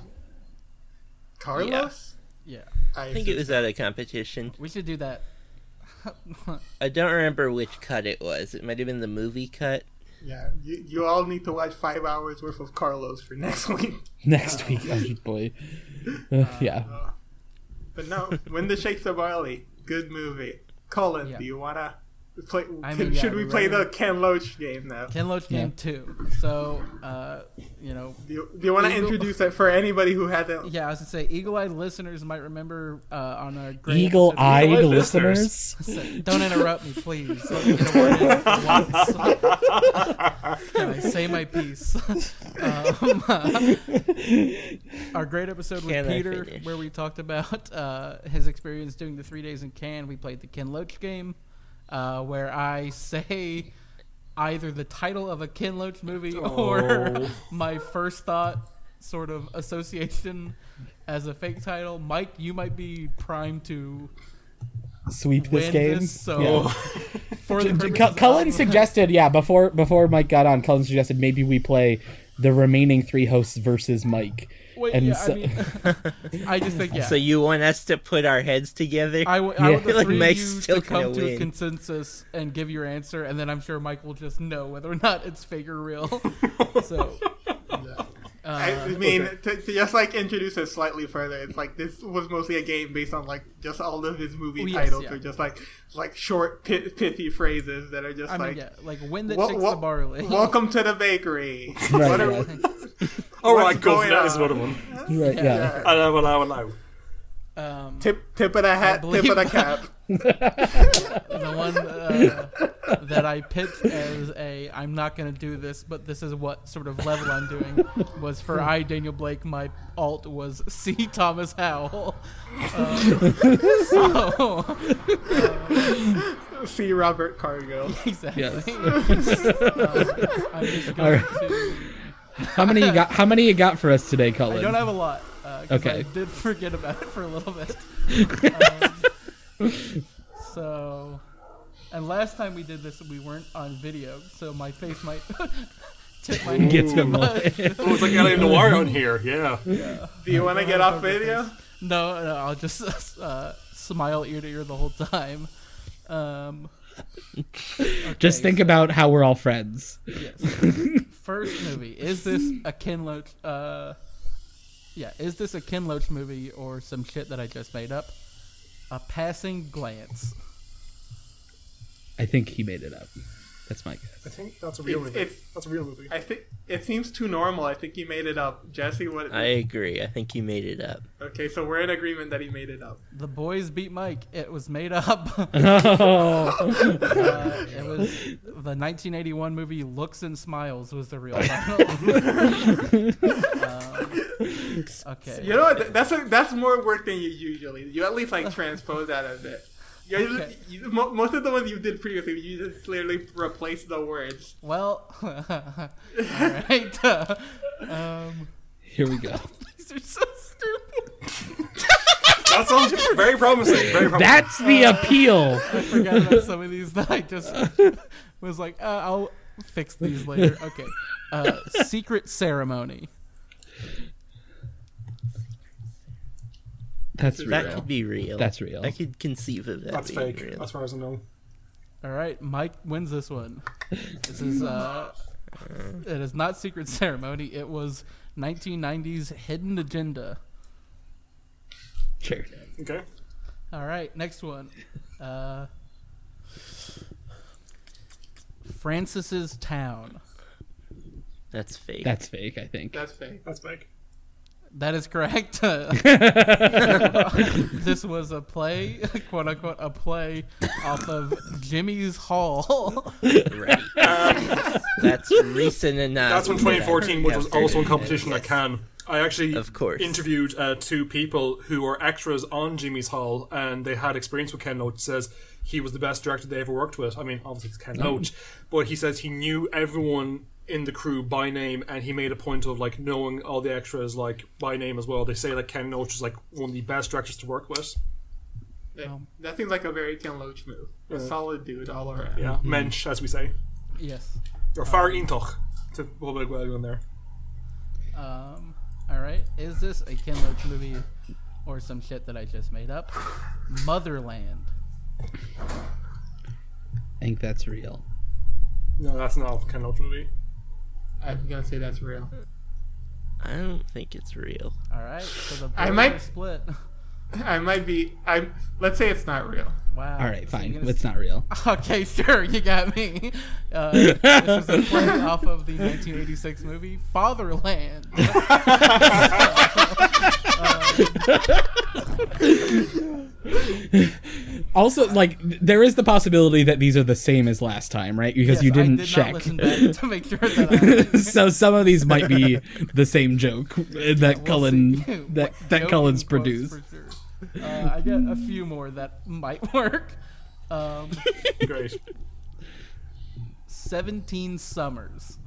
Carlos. Yeah, I, I think it was at a competition. we should do that. I don't remember which cut it was. It might have been the movie cut. Yeah, you, you all need to watch five hours worth of Carlos for next week. Next week, oh boy, Uh, yeah. But no, when the Shakes the Barley, good movie. Colin, Yeah. do you wanna play? I mean, should we we play the Ken Loach game now? Ken Loach Yeah. game two. So, uh, you know, Do you, you want to Eagle- introduce it for anybody who hasn't? yeah, I was gonna say, eagle-eyed listeners might remember uh, on a great Eagle-eyed Eagle-eyed listeners. episode- Don't interrupt me, please. Let me get a word in for once. Can I say my piece? um, our great episode with Can I Peter, finish? where we talked about uh, his experience doing the three days in Cannes. We played the Ken Loach game, uh, where I say either the title of a Ken Loach movie or Oh. my first thought sort of association as a fake title. Mike, you might be primed to Sweep this win game. this. So Yeah. for the Cu- purposes Cullen of- suggested, yeah, before before Mike got on, Cullen suggested maybe we play the remaining three hosts versus Mike. Wait, and yeah, so- I mean, I just think yeah. So you want us to put our heads together? I, w- I Yeah. want the Like, three Mike's of you still to come gonna to a consensus and give your answer, and then I'm sure Mike will just know whether or not it's fake or real. so, I, uh, I mean, to, to just like introduce it slightly further, it's like this was mostly a game based on like just all of his movie Oh, yes, titles yeah. are just like like short pit, pithy phrases that are just I mean, like. yeah, like when the "Wel- chicks wel- the barley. welcome to the bakery. Right, What are- yeah. All What's right, go for going that is on? another one. Right, yeah. Allow, allow, allow. Um, Tip tip of the hat, tip of the cap. the one uh, that I picked as a I'm not going to do this, but this is what sort of level I'm doing was for I Daniel Blake. My alt was C Thomas Howell. Um, so C Robert Cargill. exactly. Yes. Um, I'm just going Alright. to. How many you got? How many you got for us today, Cullen? I don't have a lot. Uh, 'cause Okay. I did forget about it for a little bit. Um, so, and last time we did this, we weren't on video, so my face might tip my hand Get too them much. Oh, it's like Alien Noir on here. Yeah. yeah. Do you want to get off video? No, no, I'll just uh, smile ear to ear the whole time. Um, Just okay, think about how we're all friends. Yes. First movie. Is this a Ken Loach? Uh, yeah. Is this a Ken Loach movie or some shit that I just made up? A passing glance. I think he made it up. That's my guess. I think that's a real It's- movie. it's- That's a real movie. I think it seems too normal. I think he made it up. Jesse, what? I agree. I think you made it up. Okay, so we're in agreement that he made it up. The boys beat Mike. It was made up. uh, it was the 1981 movie Looks and Smiles was the real title. um, okay. You know what? That's a, that's more work than you usually. You at least like transpose that a bit. You, Okay. you, mo- most of the ones you did previously, you just literally replaced the words. Well, all right. Uh, um, here we go. these are so stupid. That sounds very promising. Very promising. That's the appeal. I forgot about some of these that I just was like, uh, I'll fix these later. Okay. Uh, secret ceremony. That's real. That could be real. That's real. I could conceive of that That's being fake, real. as far as I know. All right, Mike wins this one. This is uh, it is not Secret Ceremony. It was 1990's Hidden Agenda. Sure. Okay. All right, next one. Uh, Francis's Town. That's fake. That's fake, I think. That's fake. That's fake. That is correct. this was a play, quote unquote, a play off of Jimmy's Hall. right. That's recent enough. That's from 2014, which was also in competition at Yes. Cannes. I actually Of course. interviewed uh, two people who were extras on Jimmy's Hall, and they had experience with Ken Loach. Says he was the best director they ever worked with. I mean, obviously it's Ken Loach, but he says he knew everyone in the crew by name, and he made a point of like knowing all the extras like by name as well. They say like Ken Loach is like one of the best directors to work with. That, Um, that seems like a very Ken Loach move. A solid dude all around. Yeah, mensch, as we say, yes. or far intoch to well well in there. Um, all right. Is this a Ken Loach movie or some shit that I just made up? Motherland. I think that's real. No, that's not a Ken Loach movie. I'm gonna say that's real. I don't think it's real. All right. So the I might- split. I might be. I let's say it's not real. Wow. All right, fine. you're gonna It's not real. Okay, sure, you got me. Uh, this is a play off of the 1986 movie Fatherland. Also, like, there is the possibility that these are the same as last time, right? Because Yes, you didn't I did check. Not back to make sure that I, so some of these might be the same joke that we'll Cullen see. that that joke Cullen's produced. for sure. Uh, I get a few more that might work. Um, Great. 17 Summers.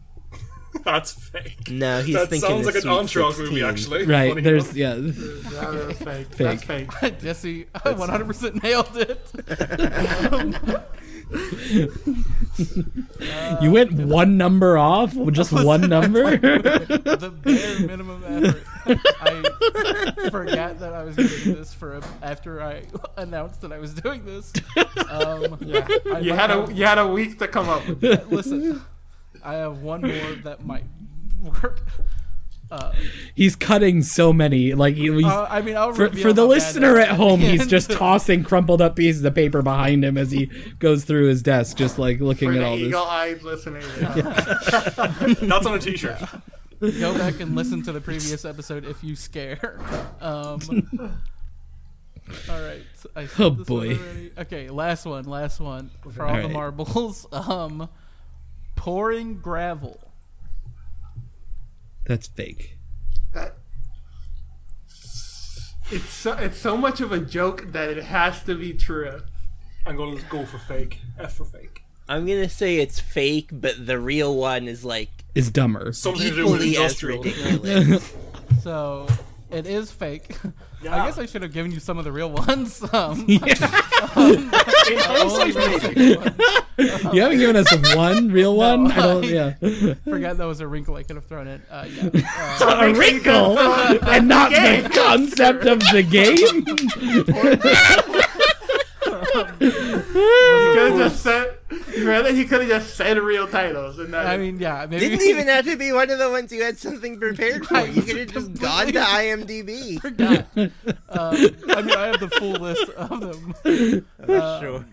That's fake. No, he's that thinking sounds of like an Sweet entourage movie, actually. Right? Funny There's enough. yeah. That was fake. That's fake. Jesse 100% nailed it. You went one number off, just one number. the bare minimum effort. I forgot that I was doing this for a, after I announced that I was doing this. Um, Yeah. I You might had a have- you had a week to come up with. it. listen. I have one more that might work. Uh, he's cutting so many. Like he, he's, uh, I mean, I'll for, for the listener at home, he's just tossing crumpled up pieces of paper behind him as he goes through his desk, just like looking For at the all this. eagle-eyed listeners. That's on a t-shirt. go back and listen to the previous episode if you scare. Um, all right. I said Oh, boy. Okay, last one. Last one for all All the marbles. Um, pouring gravel. That's fake. That it's so, it's so much of a joke that it has to be true. I'm going to go for fake. F for fake. I'm gonna say it's fake, but the real one is like Is dumber. Something to do with equally as ridiculous. So it is fake. Yeah. I guess I should have given you some of the real ones. Um, In hindsight, maybe. You haven't given us one real one. I don't. Yeah, Forgot that was a wrinkle I could have thrown in. Uh, yeah. Uh, a wrinkle, and not the concept of the game. He could have just said. Rather, he could have just said real titles, and that I mean, yeah. Maybe Didn't even have to be one of the ones you had something prepared for. I You could have just gone to IMDb. forgot. Uh, I mean, I have the full list of them. sure.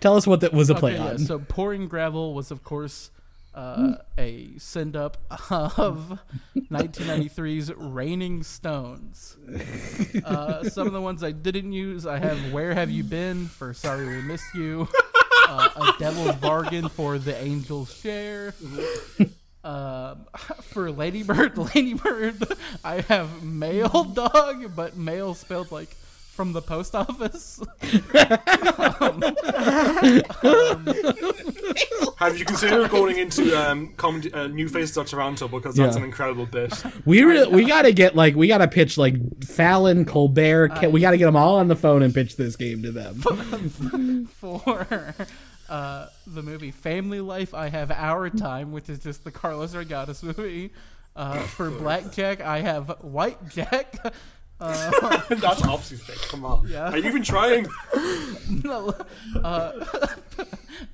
Tell us what that was a play Okay, yeah, on. so pouring gravel was, of course, uh, a send up of 1993's Raining Stones. Uh, some of the ones I didn't use, I have "Where Have You Been" for "Sorry We Missed You," uh, "A Devil's Bargain" for "The Angel's Share." Um, for Ladybird, Ladybird, I have mail dog, but mail spelled like from the post office. Have you considered going into um, comedy, uh, New Faces of Toronto because that's Yeah. an incredible bit? We re- we gotta get like we gotta pitch like Fallon, Colbert. Ke- we gotta get them all on the phone and pitch this game to them. for uh, the movie Family Life, I have Our Time, which is just the Carlos Reygadas movie. Uh, for Blackjack, I have White Jack. Uh, That's obviously fake. Come on. Yeah. Are you even trying? no, uh,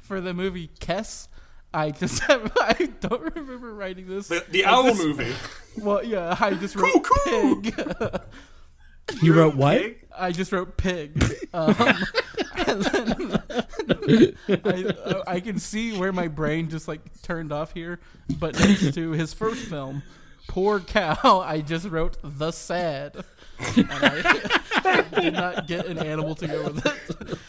for the movie Kes. I just have, I don't remember writing this. The, the owl movie. Well, yeah, I just wrote Cuckoo! pig. You wrote what? Pig? I just wrote pig. Um, then I, I can see where my brain just like turned off here. But next to his first film, Poor Cow, I just wrote the sad. And I did not get an animal to go with it.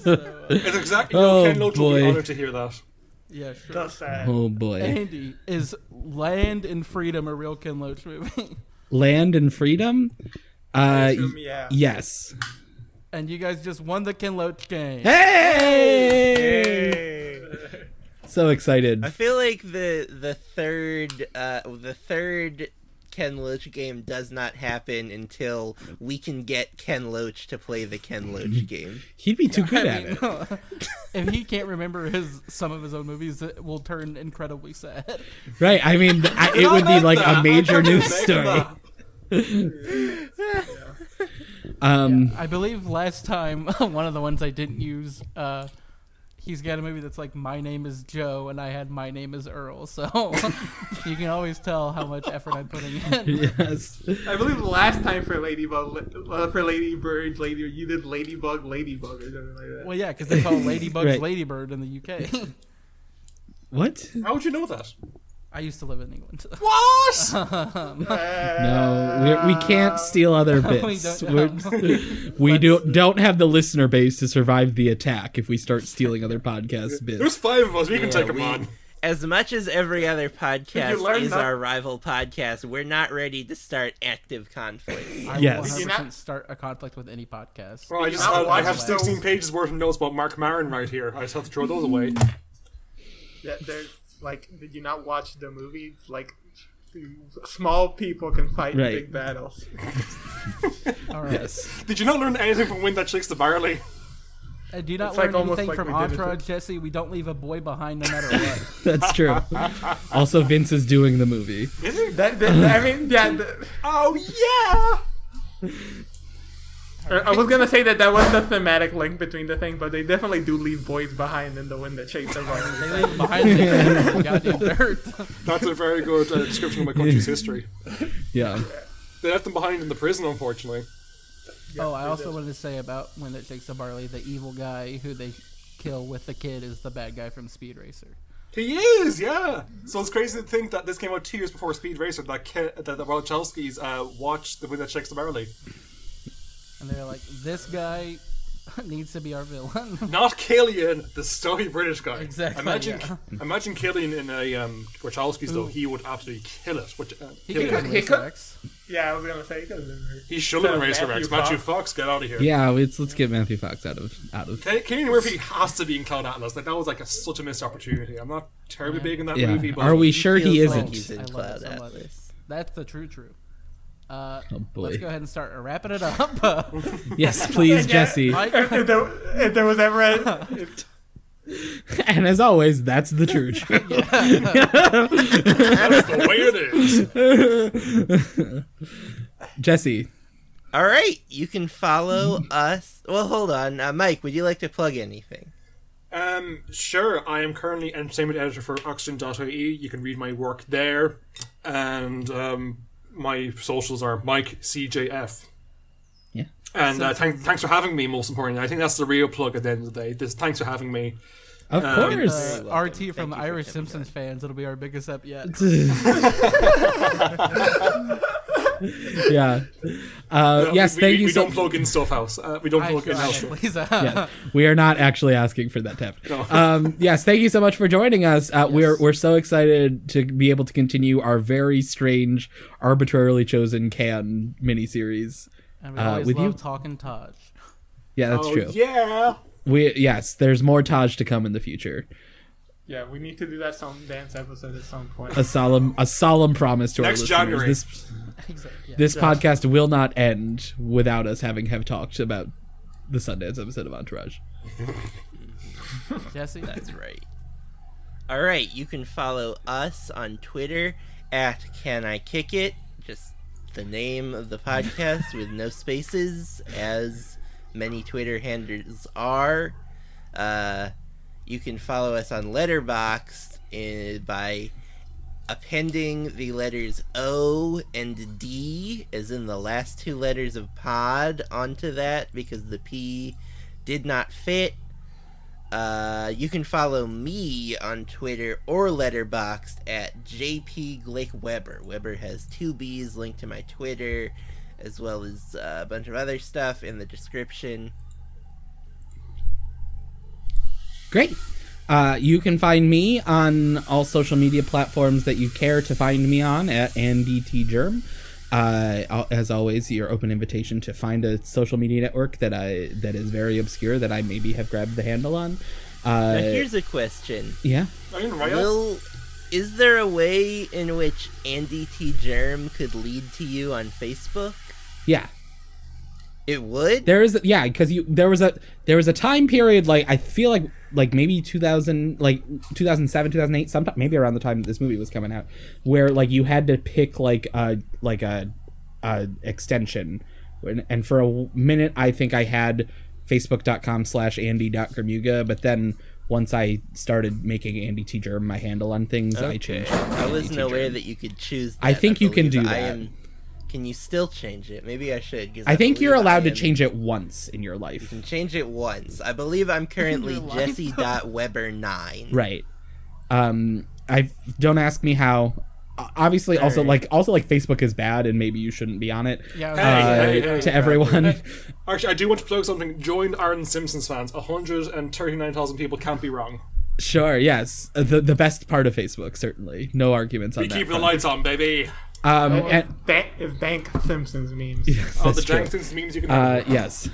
So, It's exactly. Oh, Ken Loach will be boy. honored to hear that. yeah, sure. That's sad. Oh boy. Andy, is Land and Freedom a real Ken Loach movie? Land and freedom? Uh Assume, yeah. yes. and you guys just won the Ken Loach game. Hey! So excited. I feel like the the third uh the third Ken Loach game does not happen until we can get Ken Loach to play the Ken Loach game. He'd be too good I at mean, it. if he can't remember his some of his own movies, it will turn incredibly sad. Right. I mean, I, it would be like a major news story. Um, I believe last time one of the ones I didn't use, uh, he's got a movie that's like My Name Is Joe, and I had My Name Is Earl. So you can always tell how much effort I'm putting in. yes. I believe the last time for Ladybug, uh, for Ladybird, Lady, you did Ladybug, Ladybug, or something like that. Well, yeah, because they call Ladybug's Right. Ladybird in the UK. What? How would you know that? I used to live in England. What? No, we, we can't steal other We bits. don't We're- we don't don't have the listener base to survive the attack if we start stealing other podcast bits. There's five of us. We can Yeah, take them on. As much as every other podcast is that- our rival podcast, we're not ready to start active conflict. I Yes. will 100% not- start a conflict with any podcast. Well, I just not have, I watch have 16 pages worth of notes about Marc Maron right here. I just have to throw those away. Yeah, there's like, did you not watch the movie? Like, small people can fight Right. big battles. All right. Yes. Did you not learn anything from Wind That Shakes the Barley? Uh, do you not It's learn almost anything like from we did it to- Entourage, Jesse? We don't leave a boy behind no matter what. That's true. Also, Vince is doing the movie. Is it? That, that- I mean, yeah. The, Oh, yeah! I was gonna say that that was the thematic link between the thing, but they definitely do leave boys behind in the wind that shakes the they leave behind the goddamn dirt. That's a very good uh, description of my country's history. Yeah. They left them behind in the prison, unfortunately. oh, I also wanted to say about when it shakes the barley, the evil guy who they kill with the kid is the bad guy from Speed Racer. He is, yeah. So it's crazy to think that this came out two years before Speed Racer. That Ke- that the Wachowskis uh, watched the Wind That Shakes the Barley. And they're like, this guy needs to be our villain. Not Cillian, the story British guy. Exactly, Imagine, yeah. imagine Cillian in a um, Wachowskis though. He would absolutely kill it. Which, uh, He could have He could- Yeah, I was gonna say he could have been her. He should have been So, Racer Matthew Rex. Matthew Fox. Fox, get out of here. Yeah. Let's let's get Matthew Fox out of out of. K- Cillian Murphy has to be in Cloud Atlas. Like that was like a, such a missed opportunity. I'm not terribly big in that Yeah. movie, but Are we sure he feels isn't? he's in I love Cloud it so much. Atlas. That's the true true. Uh, Oh boy. let's go ahead and start wrapping it up. Yes, please, Jesse. Mike, If, if there, if there was ever a, if, And as always, that's the truth. that's the way it is. Jesse. All right, you can follow us. Well, hold on, uh, Mike. Would you like to plug anything? Um, sure. I am currently entertainment editor for Oxygen.ie. You can read my work there, and um, my socials are Mike CJF. Yeah. And uh, thank, thanks for having me. Most importantly, I think that's the real plug at the end of the day. This thanks for having me. Of Um, course. uh, welcome. RT from the Irish coming Simpsons fans. It'll be our biggest up yet. yeah. Uh, yes, we, thank we, you we so don't plug in stuff house. Uh, we don't I plug in house. please. yeah, we are not actually asking for that to happen. No. Um, yes, thank you so much for joining us. Uh, We're we're so excited to be able to continue our very strange, arbitrarily chosen Cannes miniseries. And we Uh, always with you? love talking Taj. Yeah, that's oh, true. Yeah. We yes, there's more Taj to come in the future. Yeah, we need to do that some dance episode at some point. A solemn a solemn promise to Next our listeners. January. This Exactly. Yeah. this podcast will not end without us having have talked about the Sundance episode of Entourage. Jesse. That's right. All right, you can follow us on Twitter at Can I Kick It? Just the name of the podcast with no spaces, as many Twitter handles are. Uh, you can follow us on Letterboxd uh, by appending the letters O and D, as in the last two letters of pod, onto that because the P did not fit. Uh, you can follow me on Twitter or Letterboxd at JP Glick Weber. Weber has two B's linked to my Twitter, as well as uh, a bunch of other stuff in the description. Great. Uh, you can find me on all social media platforms that you care to find me on at AndyTGerm. Uh, al- as always, your open invitation to find a social media network that I that is very obscure that I maybe have grabbed the handle on. Uh, Now, here's a question: yeah. I didn't write it. Will is there a way in which Andy T. Germ could lead to you on Facebook? Yeah. It would. There is yeah, because you there was a there was a time period like I feel like like maybe 2000 like 2007 2008 sometime maybe around the time that this movie was coming out where like you had to pick like a like a, a extension and, and for a minute I think I had facebook.com slash andy.gramuga but then once I started making Andy T. Germ my handle on things I changed I wasn't aware that you could choose. That. I think you can do I that. Am- can you still change it? Maybe I should. I think you're allowed to change it once in your life. You can change it once. I believe I'm currently Your life. Jesse.Weber9. Right. Um I don't ask me how. O- Obviously also like also like Facebook is bad and maybe you shouldn't be on it. Yeah, I was Uh, gonna hey, hey, to hey. everyone. Actually, I do want to plug something. Join Aaron Simpsons fans. 139,000 people can't be wrong. sure, yes. Uh, The the best part of Facebook certainly. No arguments on We that. keep the lights on, baby. Um If, and, Bank, if Bank Simpsons memes. All the that's true. Jenkins memes you can Uh have. yes.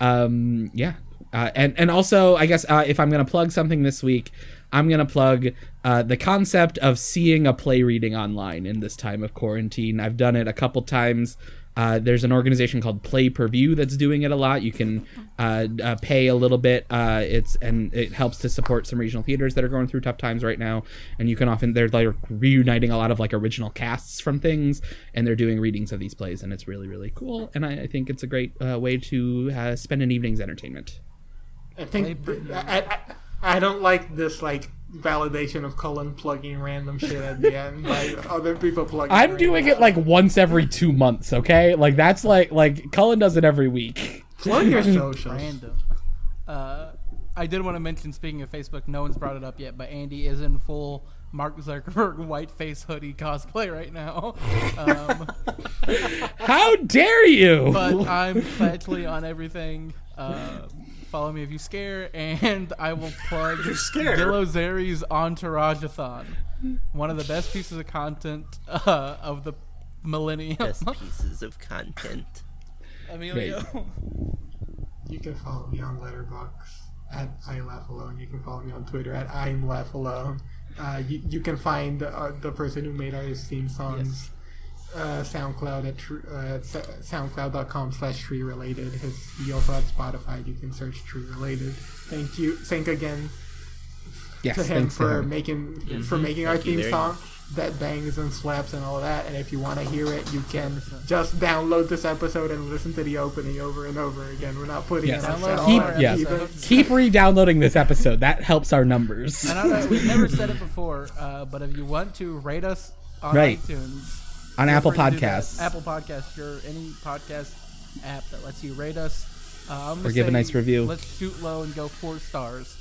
Um yeah. Uh, and and also I guess uh, if I'm gonna plug something this week, I'm gonna plug uh, the concept of seeing a play reading online in this time of quarantine. I've done it a couple times. Uh, there's an organization called Play Per View that's doing it a lot. You can uh, uh, pay a little bit. Uh, it's and it helps to support some regional theaters that are going through tough times right now. And you can often they're like reuniting a lot of like original casts from things, and they're doing readings of these plays, and it's really really cool. And I, I think it's a great uh, way to uh, spend an evening's entertainment. I think I, I, I don't like this like validation of Cullen plugging random shit at the end by other people plugging. I'm random doing it like once every two months, okay? Like that's like like Cullen does it every week. plug your socials. Random. Uh, I did want to mention, speaking of Facebook, no one's brought it up yet, but Andy is in full Mark Zuckerberg white face hoodie cosplay right now. Um, How dare you? but I'm flatly on everything. Uh, follow me if you scare, and I will plug scare? Gillo Zeri's Entourage-a-thon. One of the best pieces of content uh, of the millennium. Best pieces of content. Emilio. You can follow me on Letterboxd at I Laugh Alone. You can follow me on Twitter at I'm Laugh Alone. Uh, you, you can find uh, the person who made our theme songs. Uh, SoundCloud at tr- uh, s- soundcloud.com slash tree related. His, he also has Spotify. You can search tree related. Thank you. Thank again yes, to him thanks to for him. making for making our Thank you theme very song that bangs and slaps and all that. And if you want to hear it, you can just download this episode and listen to the opening over and over again. We're not putting Yes. it on Download Keep- all our or yes. Keep re-downloading this episode. That helps our numbers. And I know we've never said it before, uh, but if you want to rate us on Right. iTunes, On feel Apple free to do that. Podcasts. Apple Podcasts, your any podcast app that lets you rate us, uh, Or give a nice review. Let's shoot low and go four stars.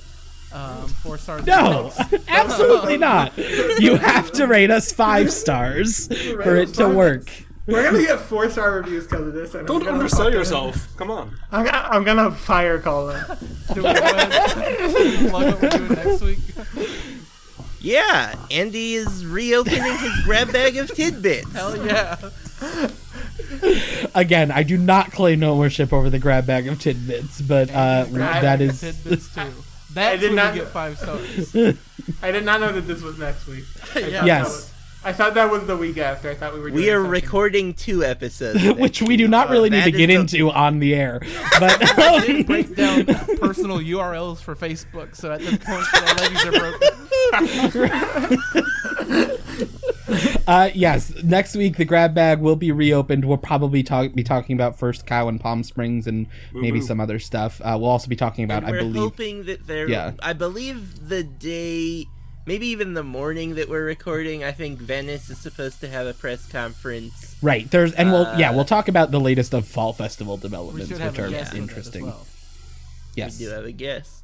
Um, four stars. No, absolutely not. You have to rate us five stars for it to work. We're gonna get four star reviews because of this. And Don't undersell fucking- yourself. Come on. I'm gonna, I'm gonna fire Colin. Do we go ahead plug what we're doing next week? Yeah, Andy is reopening his grab bag of tidbits. Hell yeah! Again, I do not claim no ownership over the grab bag of tidbits, but uh, Grab that Tidbits too. That's did when not- you get five stars. I did not know that this was next week. I Yeah. thought Yes. That was- I thought that was the week after. I thought we were. We doing are something. recording two episodes, which we do not Uh, really need to is get the- into on the air. But um, break down personal URLs for Facebook, so at this point, the levees are broken. Uh, yes, next week the grab bag will be reopened. We'll probably talk, be talking about First Cow and Palm Springs and maybe some other stuff. Uh, we'll also be talking about, I we're believe. hoping that there. Yeah. I believe the day, maybe even the morning that we're recording. I think Venice is supposed to have a press conference. Right. There's and we'll yeah, Uh, we'll talk about the latest of fall festival We developments, should have which a are guest with it as interesting. well. Yes. We do have a guest.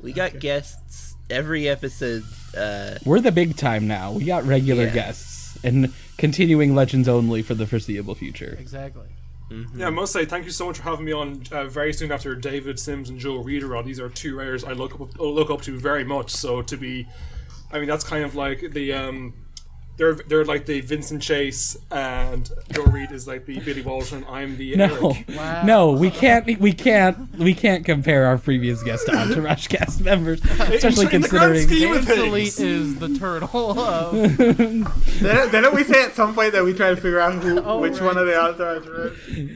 We got guests every episode. Uh, We're the big time now. We got regular Yeah. guests and continuing legends only for the foreseeable future. Exactly. Yeah, I must say thank you so much for having me on uh, very soon after David Sims and Joe Reader. These are two writers I look up look up to very much. So to be, I mean, that's kind of like the um, they're they're like the Vincent Chase and Joe Reid is like the Billy Walsh and I'm the No, Eric. Wow. no, we can't. We can't. We can't compare our previous guest to Entourage cast members, especially in the considering. scheme of James things. Elite is the turtle of Then, then we say at some point that we try to figure out who, Oh, which right. one of the entourage were.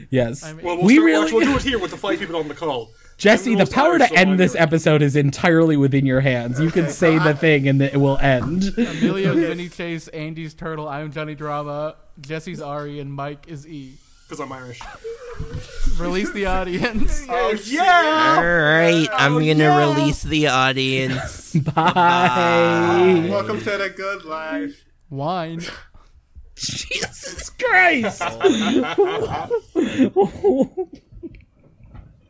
Yes, I mean- Well, we'll, we start- really. we'll do it here with the five people on the call. Jesse, the power to so I'm end this Eric. episode is entirely within your hands. You can say the thing and it will end. Emilio's Vinny Chase, Andy's turtle. I'm Johnny Drama. Jesse's Ari, and Mike is E. Because I'm Irish. Release the audience. Oh yeah! all right, oh, I'm Oh, gonna yeah. release the audience. Bye. Welcome to the good life. Wine. Jesus Christ.